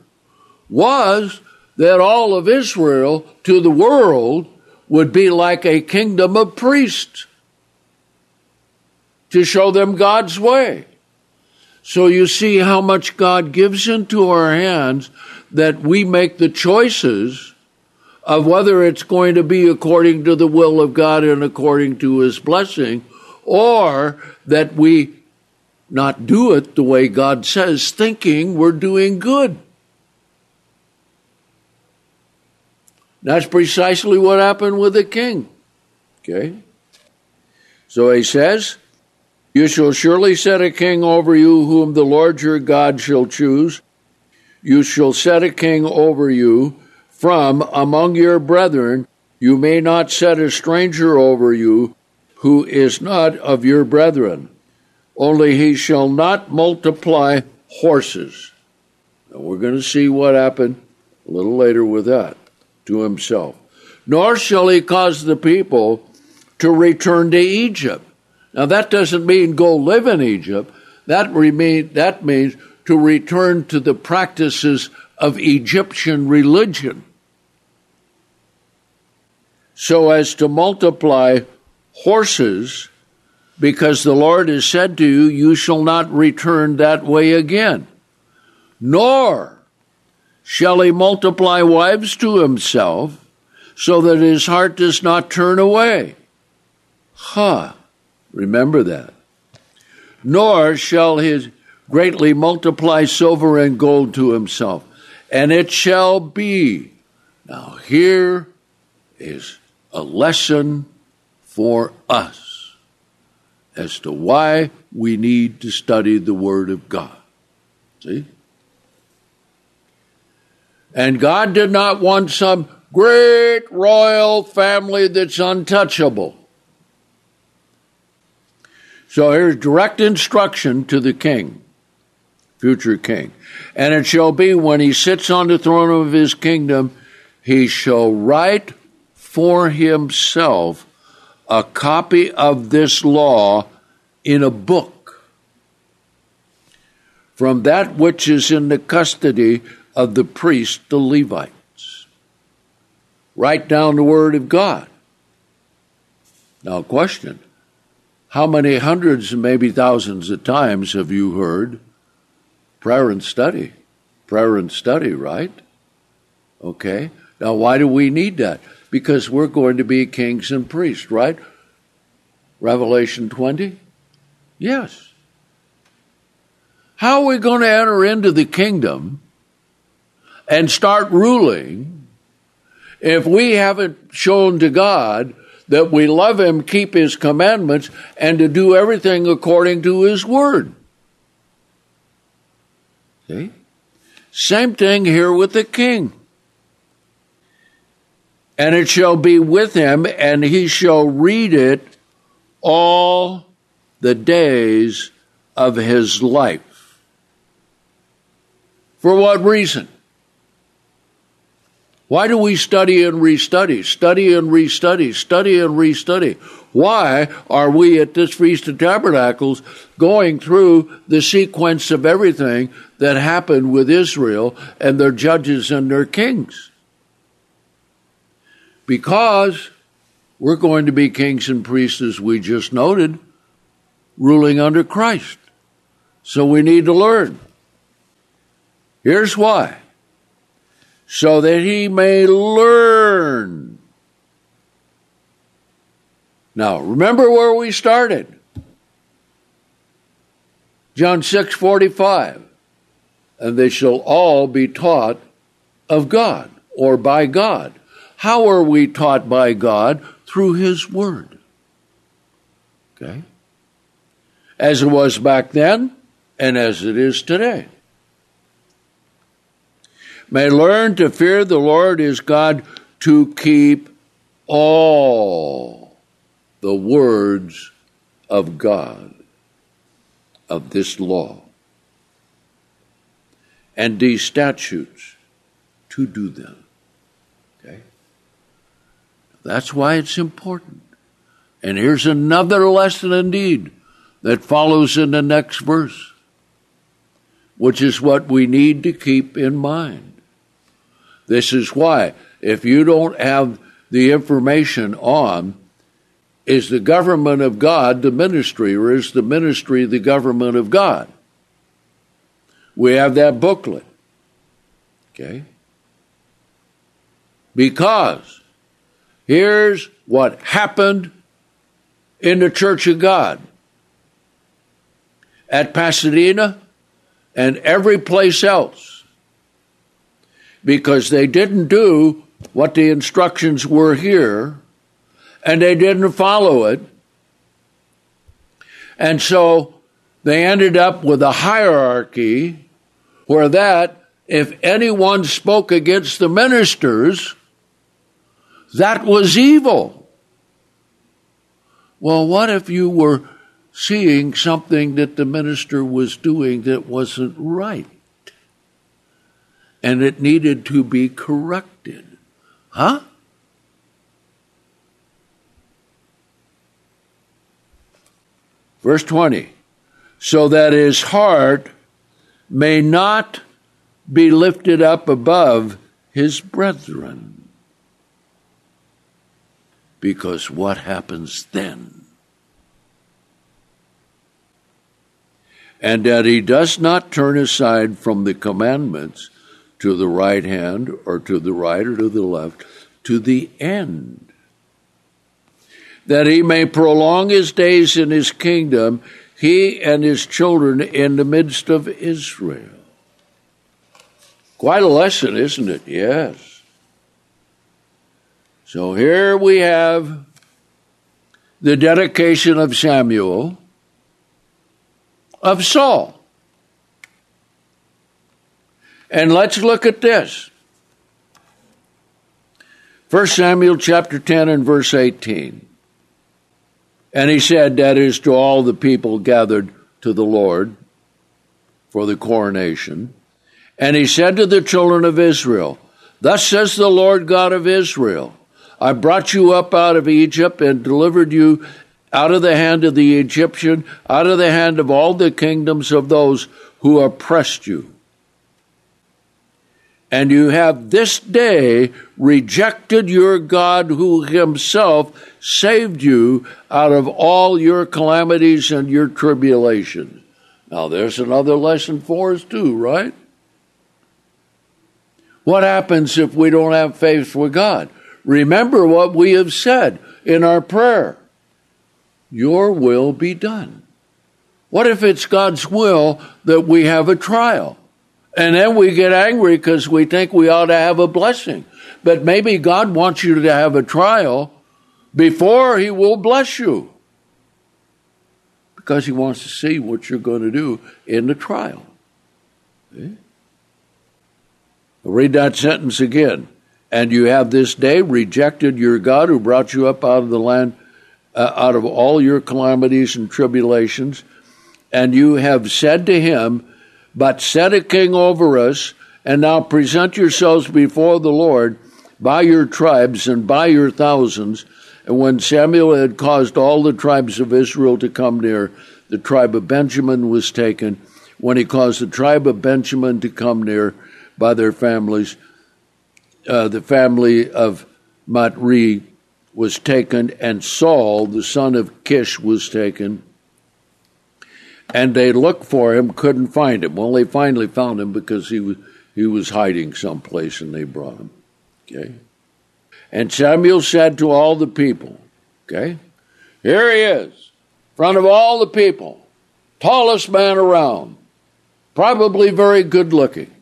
Speaker 1: was that all of Israel to the world would be like a kingdom of priests to show them God's way. So you see how much God gives into our hands that we make the choices of whether it's going to be according to the will of God and according to his blessing, or that we not do it the way God says, thinking we're doing good. That's precisely what happened with the king. Okay? So he says, You shall surely set a king over you whom the Lord your God shall choose. You shall set a king over you from among your brethren. You may not set a stranger over you who is not of your brethren. Only he shall not multiply horses. Now we're going to see what happened a little later with that to himself. Nor shall he cause the people to return to Egypt. Now that doesn't mean go live in Egypt. That, remain, that means to return to the practices of Egyptian religion so as to multiply horses, because the Lord has said to you, You shall not return that way again. Nor shall he multiply wives to himself, so that his heart does not turn away. Ha! Huh. Remember that. Nor shall he greatly multiply silver and gold to himself. And it shall be. Now, here is a lesson for us as to why we need to study the Word of God. See? And God did not want some great royal family that's untouchable. So here's direct instruction to the king, future king. And it shall be when he sits on the throne of his kingdom, he shall write for himself a copy of this law in a book from that which is in the custody of the priest, the Levites. Write down the word of God. Now, question How many hundreds and maybe thousands of times have you heard prayer and study? Prayer and study, right? Okay. Now, why do we need that? Because we're going to be kings and priests, right? Revelation 20? Yes. How are we going to enter into the kingdom and start ruling if we haven't shown to God that we love Him, keep His commandments, and to do everything according to His word? See? Same thing here with the king and it shall be with him, and he shall read it all the days of his life. For what reason? Why do we study and restudy, study and restudy, study and restudy? Why are we at this Feast of Tabernacles going through the sequence of everything that happened with Israel and their judges and their kings? Because we're going to be kings and priests, as we just noted, ruling under Christ. So we need to learn. Here's why so that he may learn. Now, remember where we started. John 6 45. And they shall all be taught of God or by God. How are we taught by God? Through His Word. Okay? As it was back then, and as it is today. may learn to fear the Lord his God to keep all the words of God, of this law, and these statutes to do them. That's why it's important. And here's another lesson indeed that follows in the next verse, which is what we need to keep in mind. This is why, if you don't have the information on is the government of God the ministry, or is the ministry the government of God? We have that booklet. Okay? Because here's what happened in the Church of God at Pasadena and every place else because they didn't do what the instructions were here and they didn't follow it. And so they ended up with a hierarchy where that, if anyone spoke against the ministers, that was evil. Well, what if you were seeing something that the minister was doing that wasn't right? And it needed to be corrected. Huh? Verse 20 so that his heart may not be lifted up above his brethren. Because what happens then? And that he does not turn aside from the commandments to the right hand or to the right or to the left, to the end. That he may prolong his days in his kingdom, he and his children in the midst of Israel. Quite a lesson, isn't it? Yes. So here we have the dedication of Samuel, of Saul. And let's look at this. 1 Samuel chapter 10 and verse 18. And he said, that is to all the people gathered to the Lord for the coronation. And he said to the children of Israel, Thus says the Lord God of Israel, I brought you up out of Egypt and delivered you out of the hand of the Egyptian, out of the hand of all the kingdoms of those who oppressed you and you have this day rejected your God who himself saved you out of all your calamities and your tribulations. Now, there's another lesson for us, too, right? What happens if we don't have faith with God? Remember what we have said in our prayer Your will be done. What if it's God's will that we have a trial? And then we get angry because we think we ought to have a blessing. But maybe God wants you to have a trial before He will bless you. Because He wants to see what you're going to do in the trial. I'll read that sentence again. And you have this day rejected your God who brought you up out of the land, uh, out of all your calamities and tribulations. And you have said to him, but set a king over us, and now present yourselves before the Lord by your tribes and by your thousands. And when Samuel had caused all the tribes of Israel to come near, the tribe of Benjamin was taken. When he caused the tribe of Benjamin to come near by their families, uh, the family of Matri was taken, and Saul, the son of Kish, was taken and they looked for him, couldn't find him. Well, they finally found him because he was he was hiding someplace, and they brought him. Okay, and Samuel said to all the people, "Okay, here he is, in front of all the people, tallest man around, probably very good looking.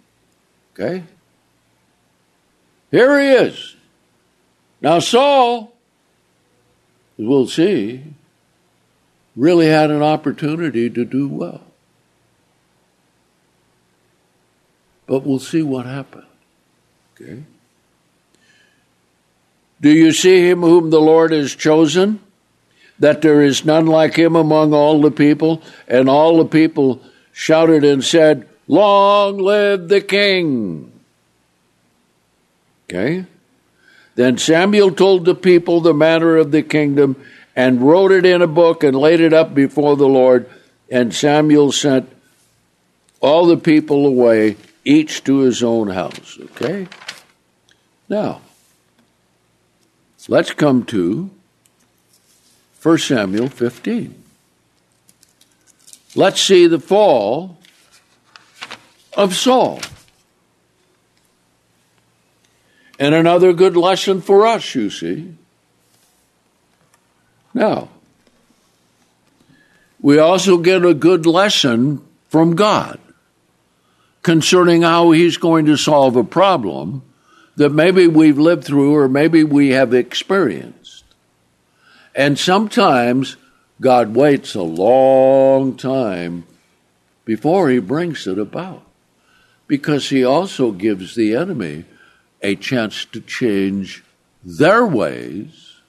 Speaker 1: Okay, here he is. Now Saul, we'll see." really had an opportunity to do well. But we'll see what happened. Okay. Do you see him whom the Lord has chosen? That there is none like him among all the people? And all the people shouted and said, Long live the king! Okay? Then Samuel told the people the matter of the kingdom and wrote it in a book and laid it up before the Lord. And Samuel sent all the people away, each to his own house. Okay? Now, let's come to 1 Samuel 15. Let's see the fall of Saul. And another good lesson for us, you see. Now, we also get a good lesson from God concerning how He's going to solve a problem that maybe we've lived through or maybe we have experienced. And sometimes God waits a long time before He brings it about because He also gives the enemy a chance to change their ways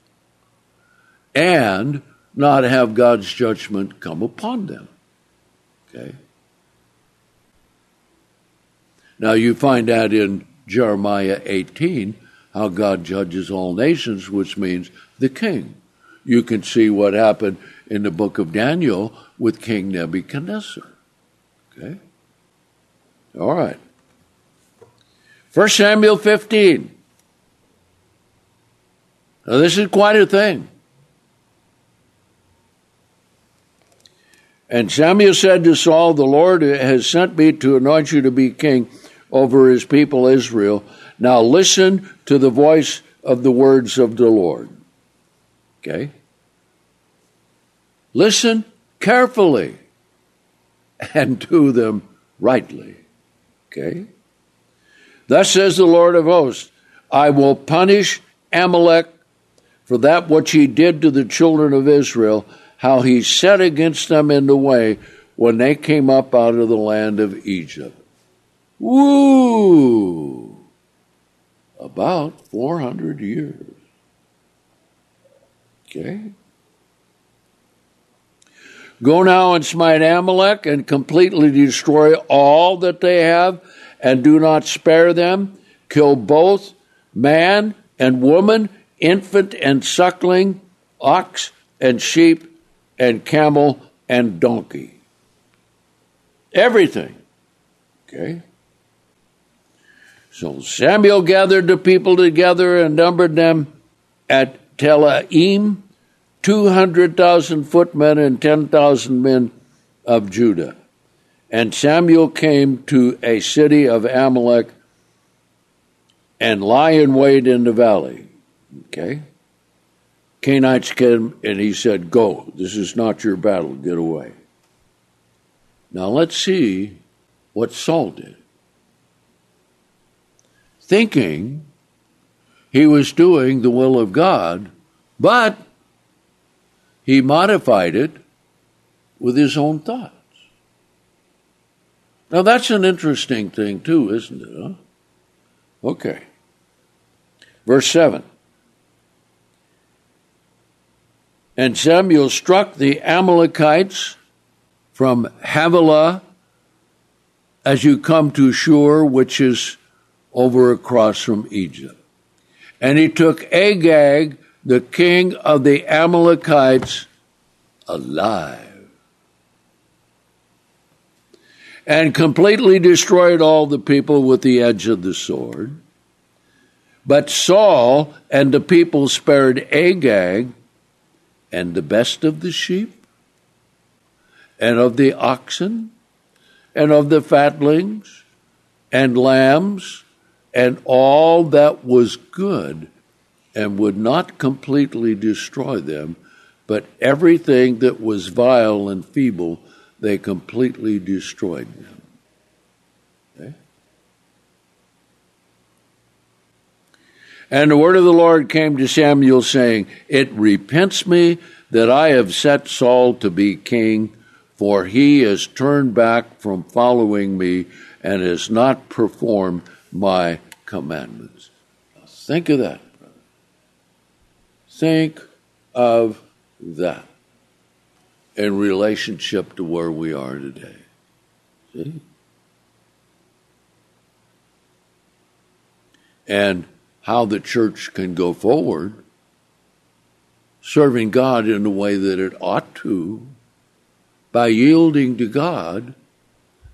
Speaker 1: and not have God's judgment come upon them. Okay? Now you find that in Jeremiah 18, how God judges all nations, which means the king. You can see what happened in the book of Daniel with King Nebuchadnezzar. Okay? All right. 1 Samuel 15. Now, this is quite a thing. And Samuel said to Saul, The Lord has sent me to anoint you to be king over his people Israel. Now listen to the voice of the words of the Lord. Okay? Listen carefully and do them rightly. Okay? Thus says the Lord of hosts I will punish Amalek for that which he did to the children of Israel, how he set against them in the way when they came up out of the land of Egypt. Woo! About 400 years. Okay? Go now and smite Amalek and completely destroy all that they have and do not spare them. Kill both man and woman, infant and suckling, ox and sheep, and camel and donkey. Everything. Okay? So Samuel gathered the people together and numbered them at Telaim, 200,000 footmen and 10,000 men of Judah. And Samuel came to a city of Amalek and lie in wait in the valley. Okay? Canaanites came and he said, Go, this is not your battle, get away. Now let's see what Saul did. Thinking he was doing the will of God, but he modified it with his own thoughts. Now that's an interesting thing, too, isn't it? Huh? Okay. Verse 7. And Samuel struck the Amalekites from Havilah as you come to Shur, which is over across from Egypt. And he took Agag, the king of the Amalekites, alive. And completely destroyed all the people with the edge of the sword. But Saul and the people spared Agag and the best of the sheep, and of the oxen, and of the fatlings, and lambs, and all that was good, and would not completely destroy them, but everything that was vile and feeble, they completely destroyed them. Okay? Eh? And the word of the Lord came to Samuel, saying, It repents me that I have set Saul to be king, for he has turned back from following me and has not performed my commandments. Think of that. Think of that in relationship to where we are today. See? And how the church can go forward serving God in the way that it ought to by yielding to God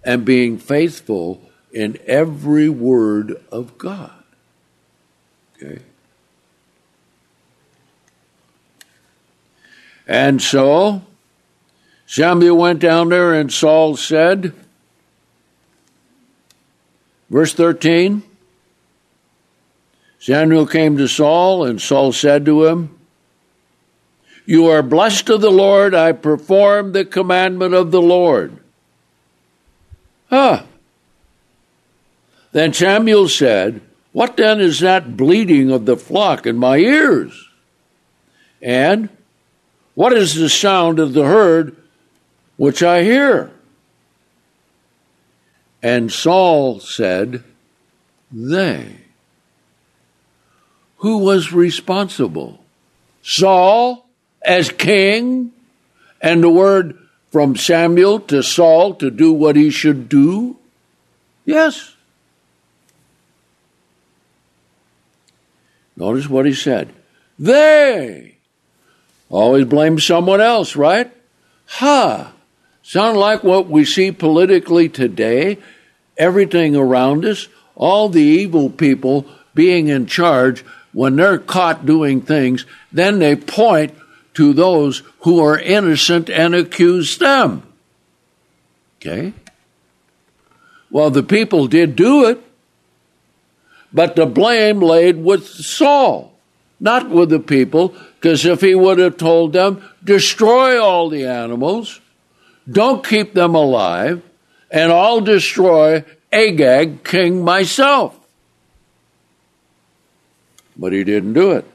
Speaker 1: and being faithful in every word of God. Okay? And so Samuel went down there, and Saul said, verse 13 Samuel came to Saul, and Saul said to him, You are blessed of the Lord, I perform the commandment of the Lord. Huh. Then Samuel said, What then is that bleating of the flock in my ears? And what is the sound of the herd which I hear? And Saul said, They. Who was responsible? Saul as king, and the word from Samuel to Saul to do what he should do? Yes. Notice what he said. They always blame someone else, right? Ha! Sound like what we see politically today? Everything around us, all the evil people being in charge, when they're caught doing things, then they point to those who are innocent and accuse them. Okay? Well, the people did do it, but the blame laid with Saul, not with the people, because if he would have told them, destroy all the animals, don't keep them alive, and I'll destroy Agag, king myself. But he didn't do it.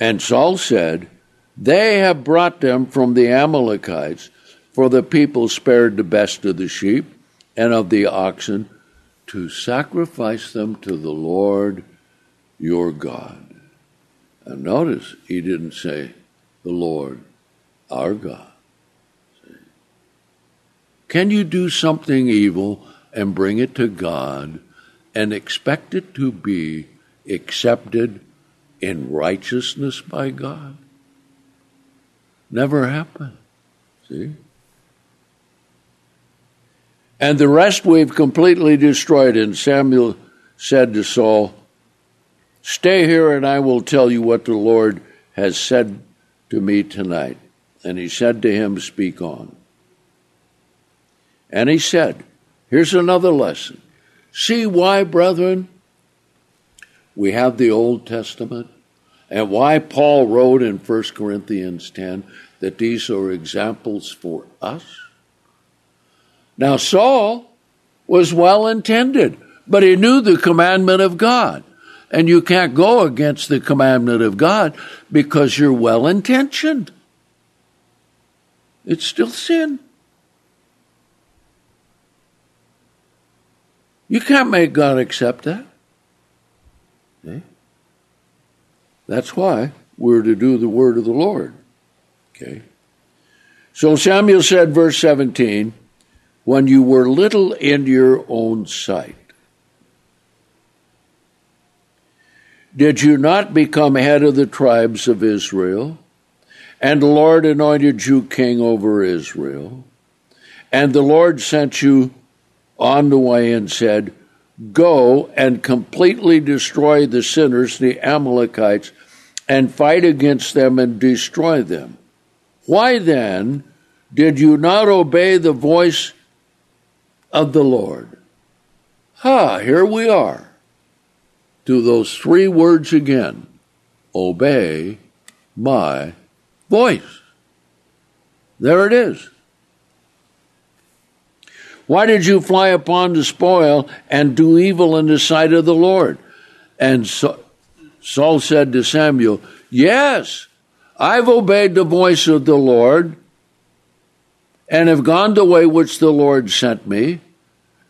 Speaker 1: And Saul said, They have brought them from the Amalekites, for the people spared the best of the sheep and of the oxen to sacrifice them to the Lord your God. And notice he didn't say the Lord our God. Can you do something evil and bring it to God and expect it to be accepted in righteousness by God? Never happened. See? And the rest we've completely destroyed. And Samuel said to Saul, Stay here and I will tell you what the Lord has said to me tonight. And he said to him, Speak on. And he said, Here's another lesson. See why, brethren, we have the Old Testament and why Paul wrote in 1 Corinthians 10 that these are examples for us. Now, Saul was well intended, but he knew the commandment of God. And you can't go against the commandment of God because you're well intentioned. It's still sin. You can't make God accept that. That's why we're to do the word of the Lord. Okay? So Samuel said, verse 17, when you were little in your own sight, did you not become head of the tribes of Israel? And the Lord anointed you king over Israel. And the Lord sent you on the way and said, Go and completely destroy the sinners, the Amalekites, and fight against them and destroy them. Why then did you not obey the voice of the Lord? Ha, here we are. To those three words again obey my voice. There it is. Why did you fly upon the spoil and do evil in the sight of the Lord? And Saul said to Samuel, Yes, I've obeyed the voice of the Lord and have gone the way which the Lord sent me,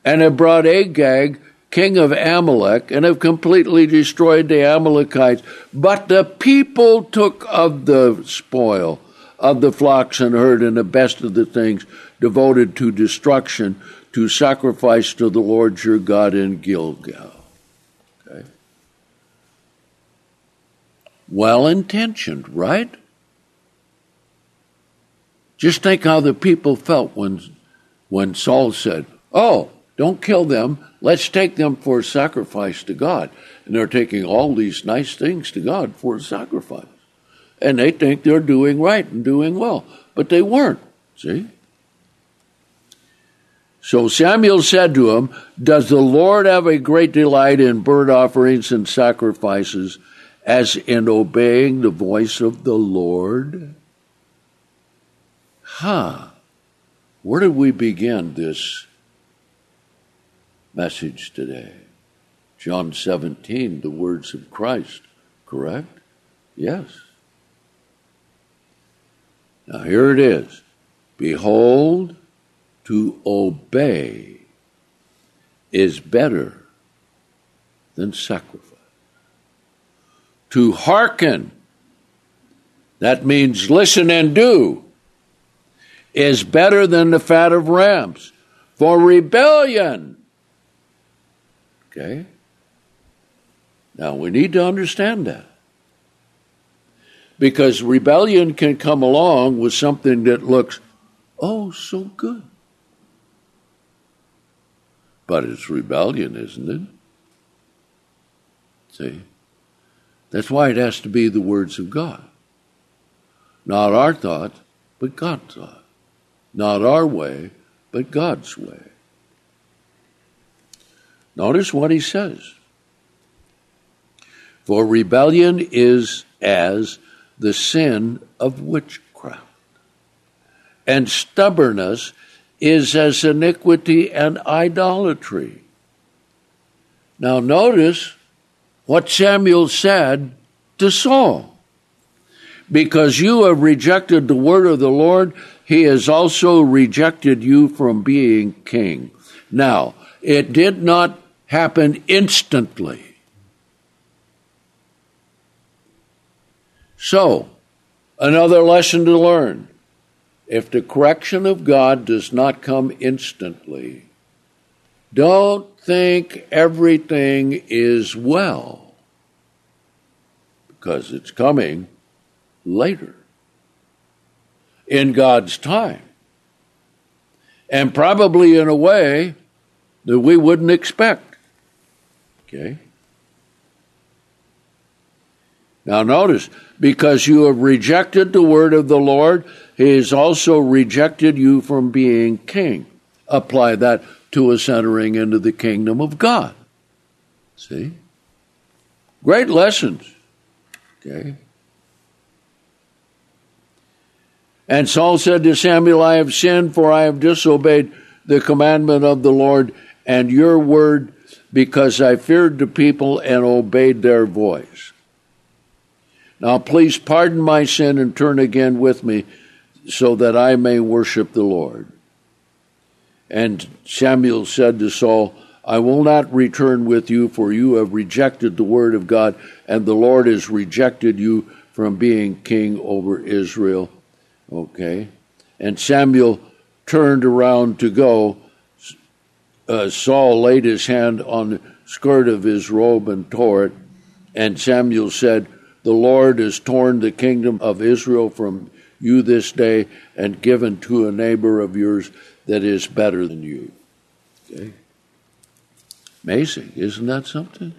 Speaker 1: and have brought Agag, king of Amalek, and have completely destroyed the Amalekites. But the people took of the spoil of the flocks and herd and the best of the things devoted to destruction to sacrifice to the Lord your God in Gilgal. Okay. Well intentioned, right? Just think how the people felt when, when Saul said, Oh, don't kill them. Let's take them for sacrifice to God. And they're taking all these nice things to God for sacrifice. And they think they're doing right and doing well. But they weren't. See? So Samuel said to him, Does the Lord have a great delight in burnt offerings and sacrifices as in obeying the voice of the Lord? Huh. Where did we begin this message today? John 17, the words of Christ, correct? Yes. Now here it is Behold, to obey is better than sacrifice. To hearken, that means listen and do, is better than the fat of rams. For rebellion, okay? Now we need to understand that. Because rebellion can come along with something that looks, oh, so good. But it's rebellion, isn't it? See? That's why it has to be the words of God. Not our thought, but God's thought. Not our way, but God's way. Notice what he says. For rebellion is as the sin of witchcraft, and stubbornness is as iniquity and idolatry. Now, notice what Samuel said to Saul. Because you have rejected the word of the Lord, he has also rejected you from being king. Now, it did not happen instantly. So, another lesson to learn. If the correction of God does not come instantly, don't think everything is well because it's coming later in God's time. And probably in a way that we wouldn't expect. Okay? Now, notice, because you have rejected the word of the Lord, he has also rejected you from being king. Apply that to us entering into the kingdom of God. See? Great lessons. Okay? And Saul said to Samuel, I have sinned, for I have disobeyed the commandment of the Lord and your word, because I feared the people and obeyed their voice. Now please pardon my sin and turn again with me so that I may worship the Lord. And Samuel said to Saul, I will not return with you, for you have rejected the word of God, and the Lord has rejected you from being king over Israel. Okay? And Samuel turned around to go. Uh, Saul laid his hand on the skirt of his robe and tore it. And Samuel said, The Lord has torn the kingdom of Israel from you this day and given to a neighbor of yours that is better than you. Okay? Amazing, isn't that something?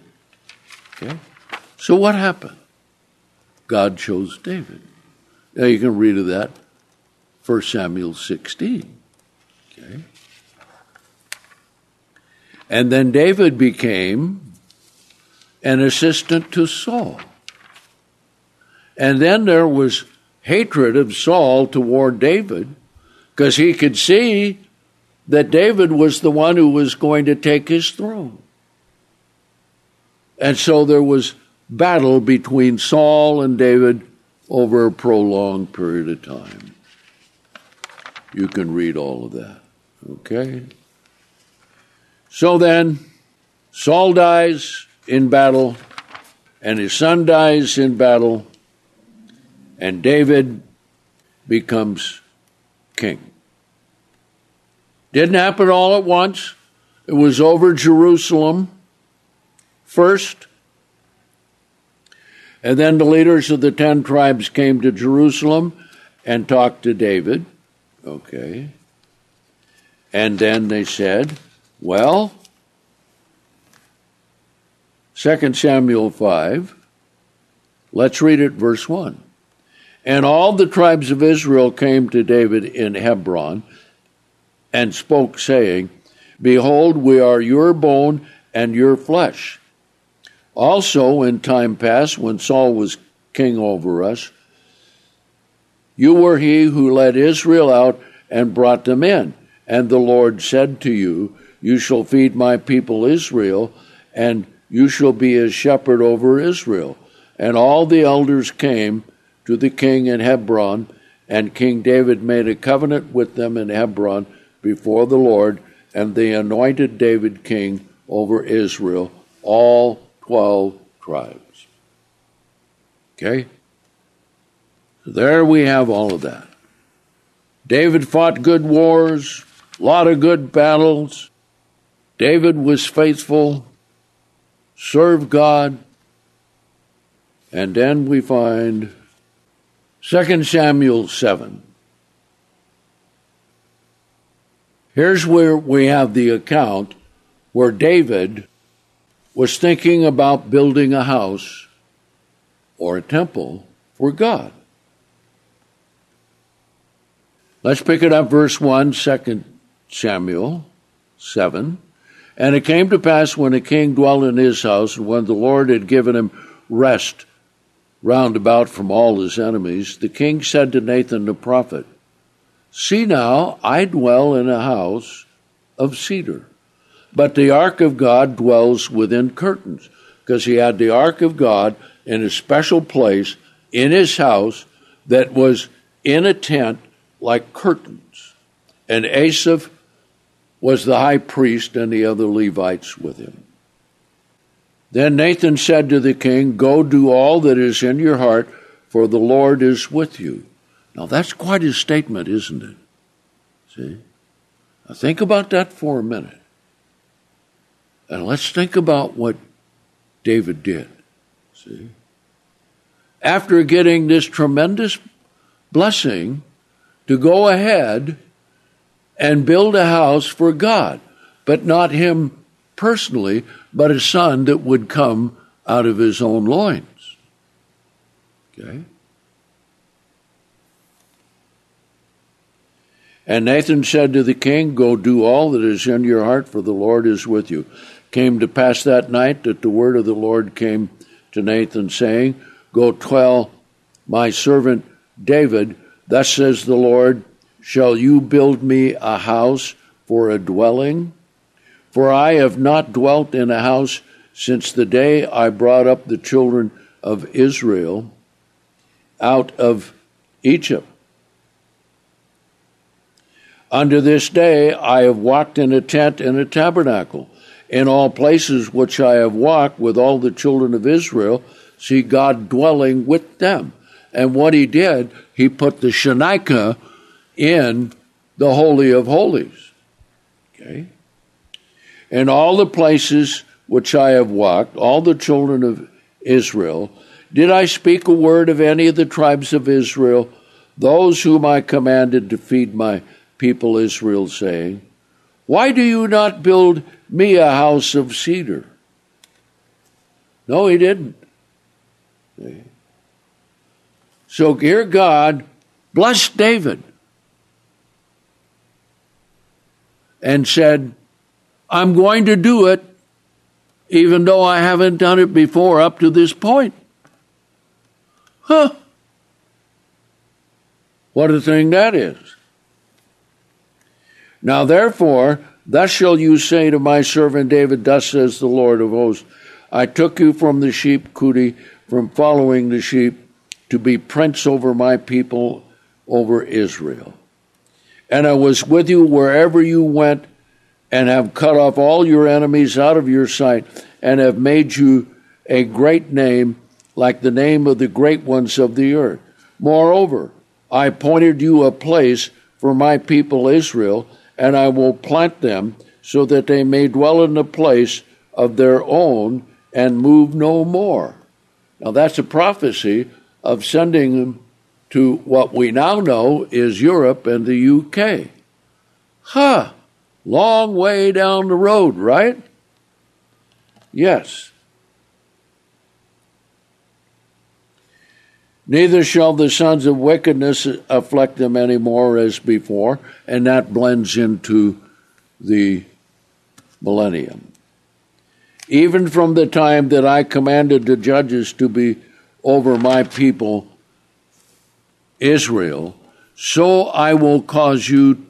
Speaker 1: Okay? So what happened? God chose David. Now you can read of that 1 Samuel 16. Okay? And then David became an assistant to Saul. And then there was hatred of Saul toward David because he could see that David was the one who was going to take his throne. And so there was battle between Saul and David over a prolonged period of time. You can read all of that. Okay? So then, Saul dies in battle, and his son dies in battle, and David becomes king. Didn't happen all at once. It was over Jerusalem first. And then the leaders of the ten tribes came to Jerusalem and talked to David. Okay. And then they said, well, 2 Samuel 5, let's read it, verse 1. And all the tribes of Israel came to David in Hebron and spoke, saying, Behold, we are your bone and your flesh. Also, in time past, when Saul was king over us, you were he who led Israel out and brought them in. And the Lord said to you, You shall feed my people Israel, and you shall be a shepherd over Israel. And all the elders came to the king in Hebron, and King David made a covenant with them in Hebron before the Lord, and they anointed David king over Israel, all 12 tribes. Okay? There we have all of that. David fought good wars, a lot of good battles. David was faithful, served God. And then we find 2 Samuel 7. Here's where we have the account where David was thinking about building a house or a temple for God. Let's pick it up, verse 1, 2 Samuel 7. And it came to pass when a king dwelt in his house, and when the Lord had given him rest round about from all his enemies, the king said to Nathan the prophet, See now, I dwell in a house of cedar, but the ark of God dwells within curtains, because he had the ark of God in a special place in his house that was in a tent like curtains. And Asaph was the high priest and the other Levites with him. Then Nathan said to the king, Go do all that is in your heart, for the Lord is with you. Now that's quite a statement, isn't it? See? Now think about that for a minute. And let's think about what David did. See? After getting this tremendous blessing to go ahead and build a house for God, but not him personally, but a son that would come out of his own loins. Okay? And Nathan said to the king, Go do all that is in your heart, for the Lord is with you. Came to pass that night that the word of the Lord came to Nathan, saying, Go tell my servant David, Thus says the Lord, Shall you build me a house for a dwelling? For I have not dwelt in a house since the day I brought up the children of Israel out of Egypt. Unto this day I have walked in a tent and a tabernacle. In all places which I have walked with all the children of Israel, see God dwelling with them. And what he did, he put the Shekinah in the Holy of Holies. Okay? In all the places which I have walked, all the children of Israel, did I speak a word of any of the tribes of Israel, those whom I commanded to feed my people Israel, saying, Why do you not build me a house of cedar? No, he didn't. So here God blessed David and said, I'm going to do it even though I haven't done it before up to this point. Huh. What a thing that is. Now, therefore, thus shall you say to my servant David, Thus says the Lord of hosts, I took you from the sheepcote, from following the sheep, to be prince over my people, over Israel. And I was with you wherever you went, and have cut off all your enemies out of your sight, and have made you a great name, like the name of the great ones of the earth. Moreover, I appointed you a place for my people Israel, and I will plant them so that they may dwell in a place of their own and move no more. Now, that's a prophecy of sending them to what we now know is Europe and the UK. Huh, long way down the road, right? Yes. Neither shall the sons of wickedness afflict them any more as before, and that blends into the millennium. Even from the time that I commanded the judges to be over my people Israel, so I will cause you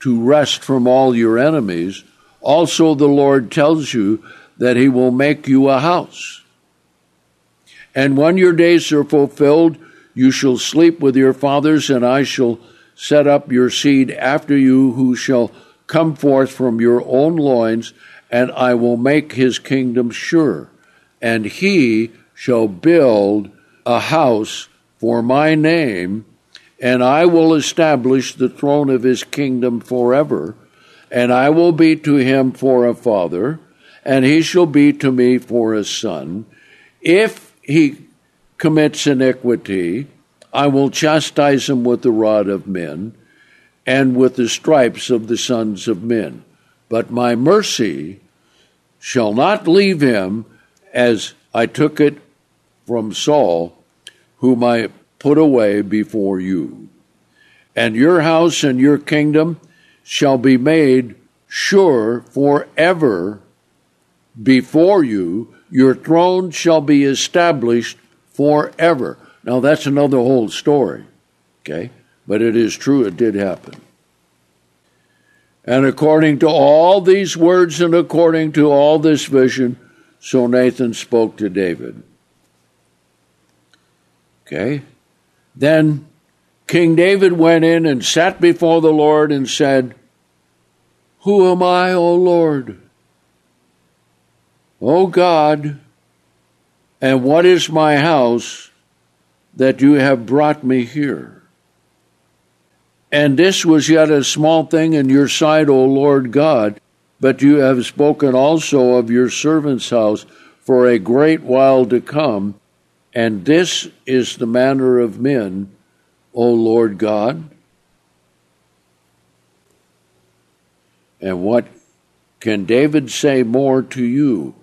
Speaker 1: to rest from all your enemies. Also, the Lord tells you that He will make you a house. And when your days are fulfilled, you shall sleep with your fathers, and I shall set up your seed after you, who shall come forth from your own loins, and I will make his kingdom sure. And he shall build a house for my name, and I will establish the throne of his kingdom forever. And I will be to him for a father, and he shall be to me for a son. If he commits iniquity, I will chastise him with the rod of men and with the stripes of the sons of men. But my mercy shall not leave him as I took it from Saul, whom I put away before you. And your house and your kingdom shall be made sure forever before you. Your throne shall be established forever. Now, that's another whole story, okay? but it is true, it did happen. And according to all these words and according to all this vision, so Nathan spoke to David. Okay? Then King David went in and sat before the Lord and said, Who am I, O Lord? O God, and what is my house that you have brought me here? And this was yet a small thing in your sight, O Lord God, but you have spoken also of your servant's house for a great while to come, and this is the manner of men, O Lord God. And what can David say more to you?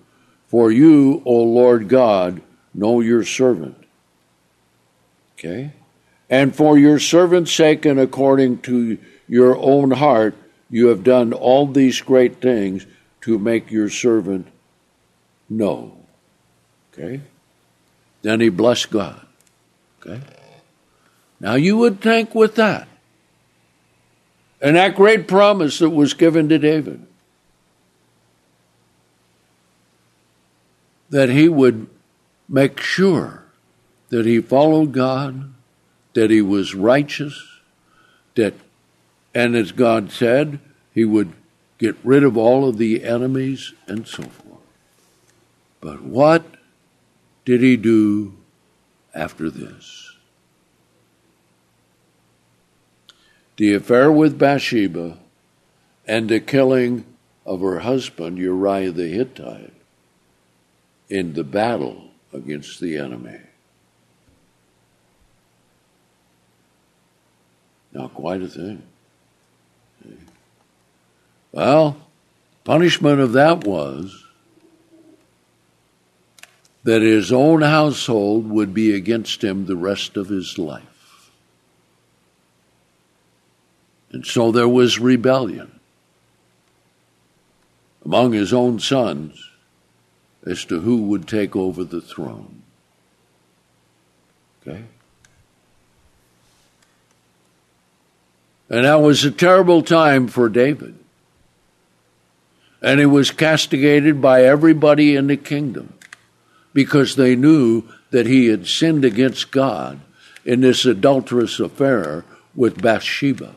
Speaker 1: For you, O Lord God, know your servant. Okay? And for your servant's sake and according to your own heart, you have done all these great things to make your servant know. Okay? Then he blessed God. Okay? Now you would think with that, and that great promise that was given to David, that he would make sure that he followed God that he was righteous, that, and as God said, he would get rid of all of the enemies and so forth. But what did he do after this? The affair with Bathsheba and the killing of her husband, Uriah the Hittite, in the battle against the enemy. Now, quite a thing. Well, punishment of that was that his own household would be against him the rest of his life. And so there was rebellion among his own sons as to who would take over the throne. Okay? And that was a terrible time for David. And he was castigated by everybody in the kingdom because they knew that he had sinned against God in this adulterous affair with Bathsheba.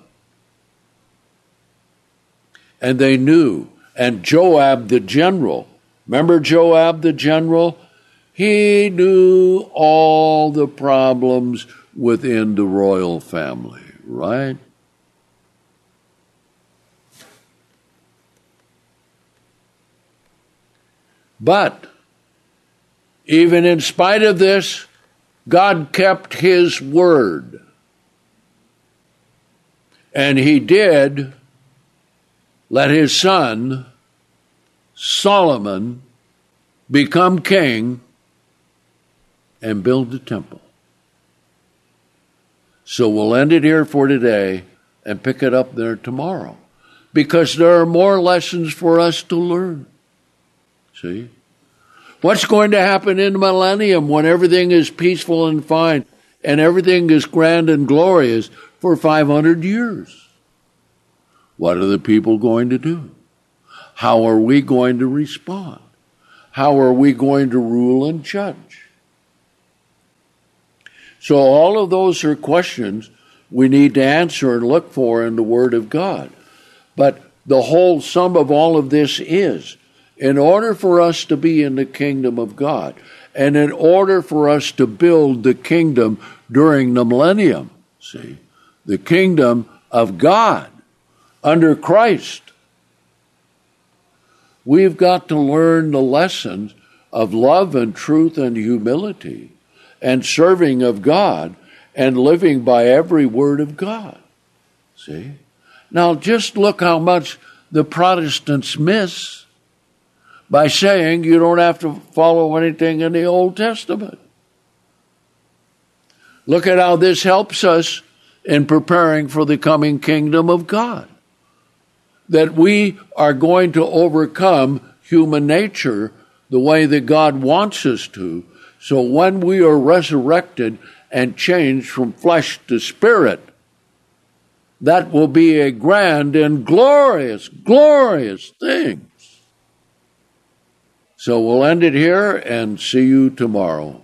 Speaker 1: and they knew. And Joab the general, remember Joab the general? He knew all the problems within the royal family, right? But even in spite of this, God kept his word. And he did let his son, Solomon, become king and build the temple. So we'll end it here for today and pick it up there tomorrow because there are more lessons for us to learn. See? What's going to happen in the millennium when everything is peaceful and fine and everything is grand and glorious for 500 years? What are the people going to do? How are we going to respond? How are we going to rule and judge? So, all of those are questions we need to answer and look for in the Word of God. But the whole sum of all of this is in order for us to be in the kingdom of God, and in order for us to build the kingdom during the millennium, see, the kingdom of God under Christ, we've got to learn the lessons of love and truth and humility and serving of God and living by every word of God. See? Now just look how much the Protestants miss by saying you don't have to follow anything in the Old Testament. Look at how this helps us in preparing for the coming kingdom of God. That we are going to overcome human nature the way that God wants us to. So when we are resurrected and changed from flesh to spirit, that will be a grand and glorious, glorious thing. So we'll end it here and see you tomorrow.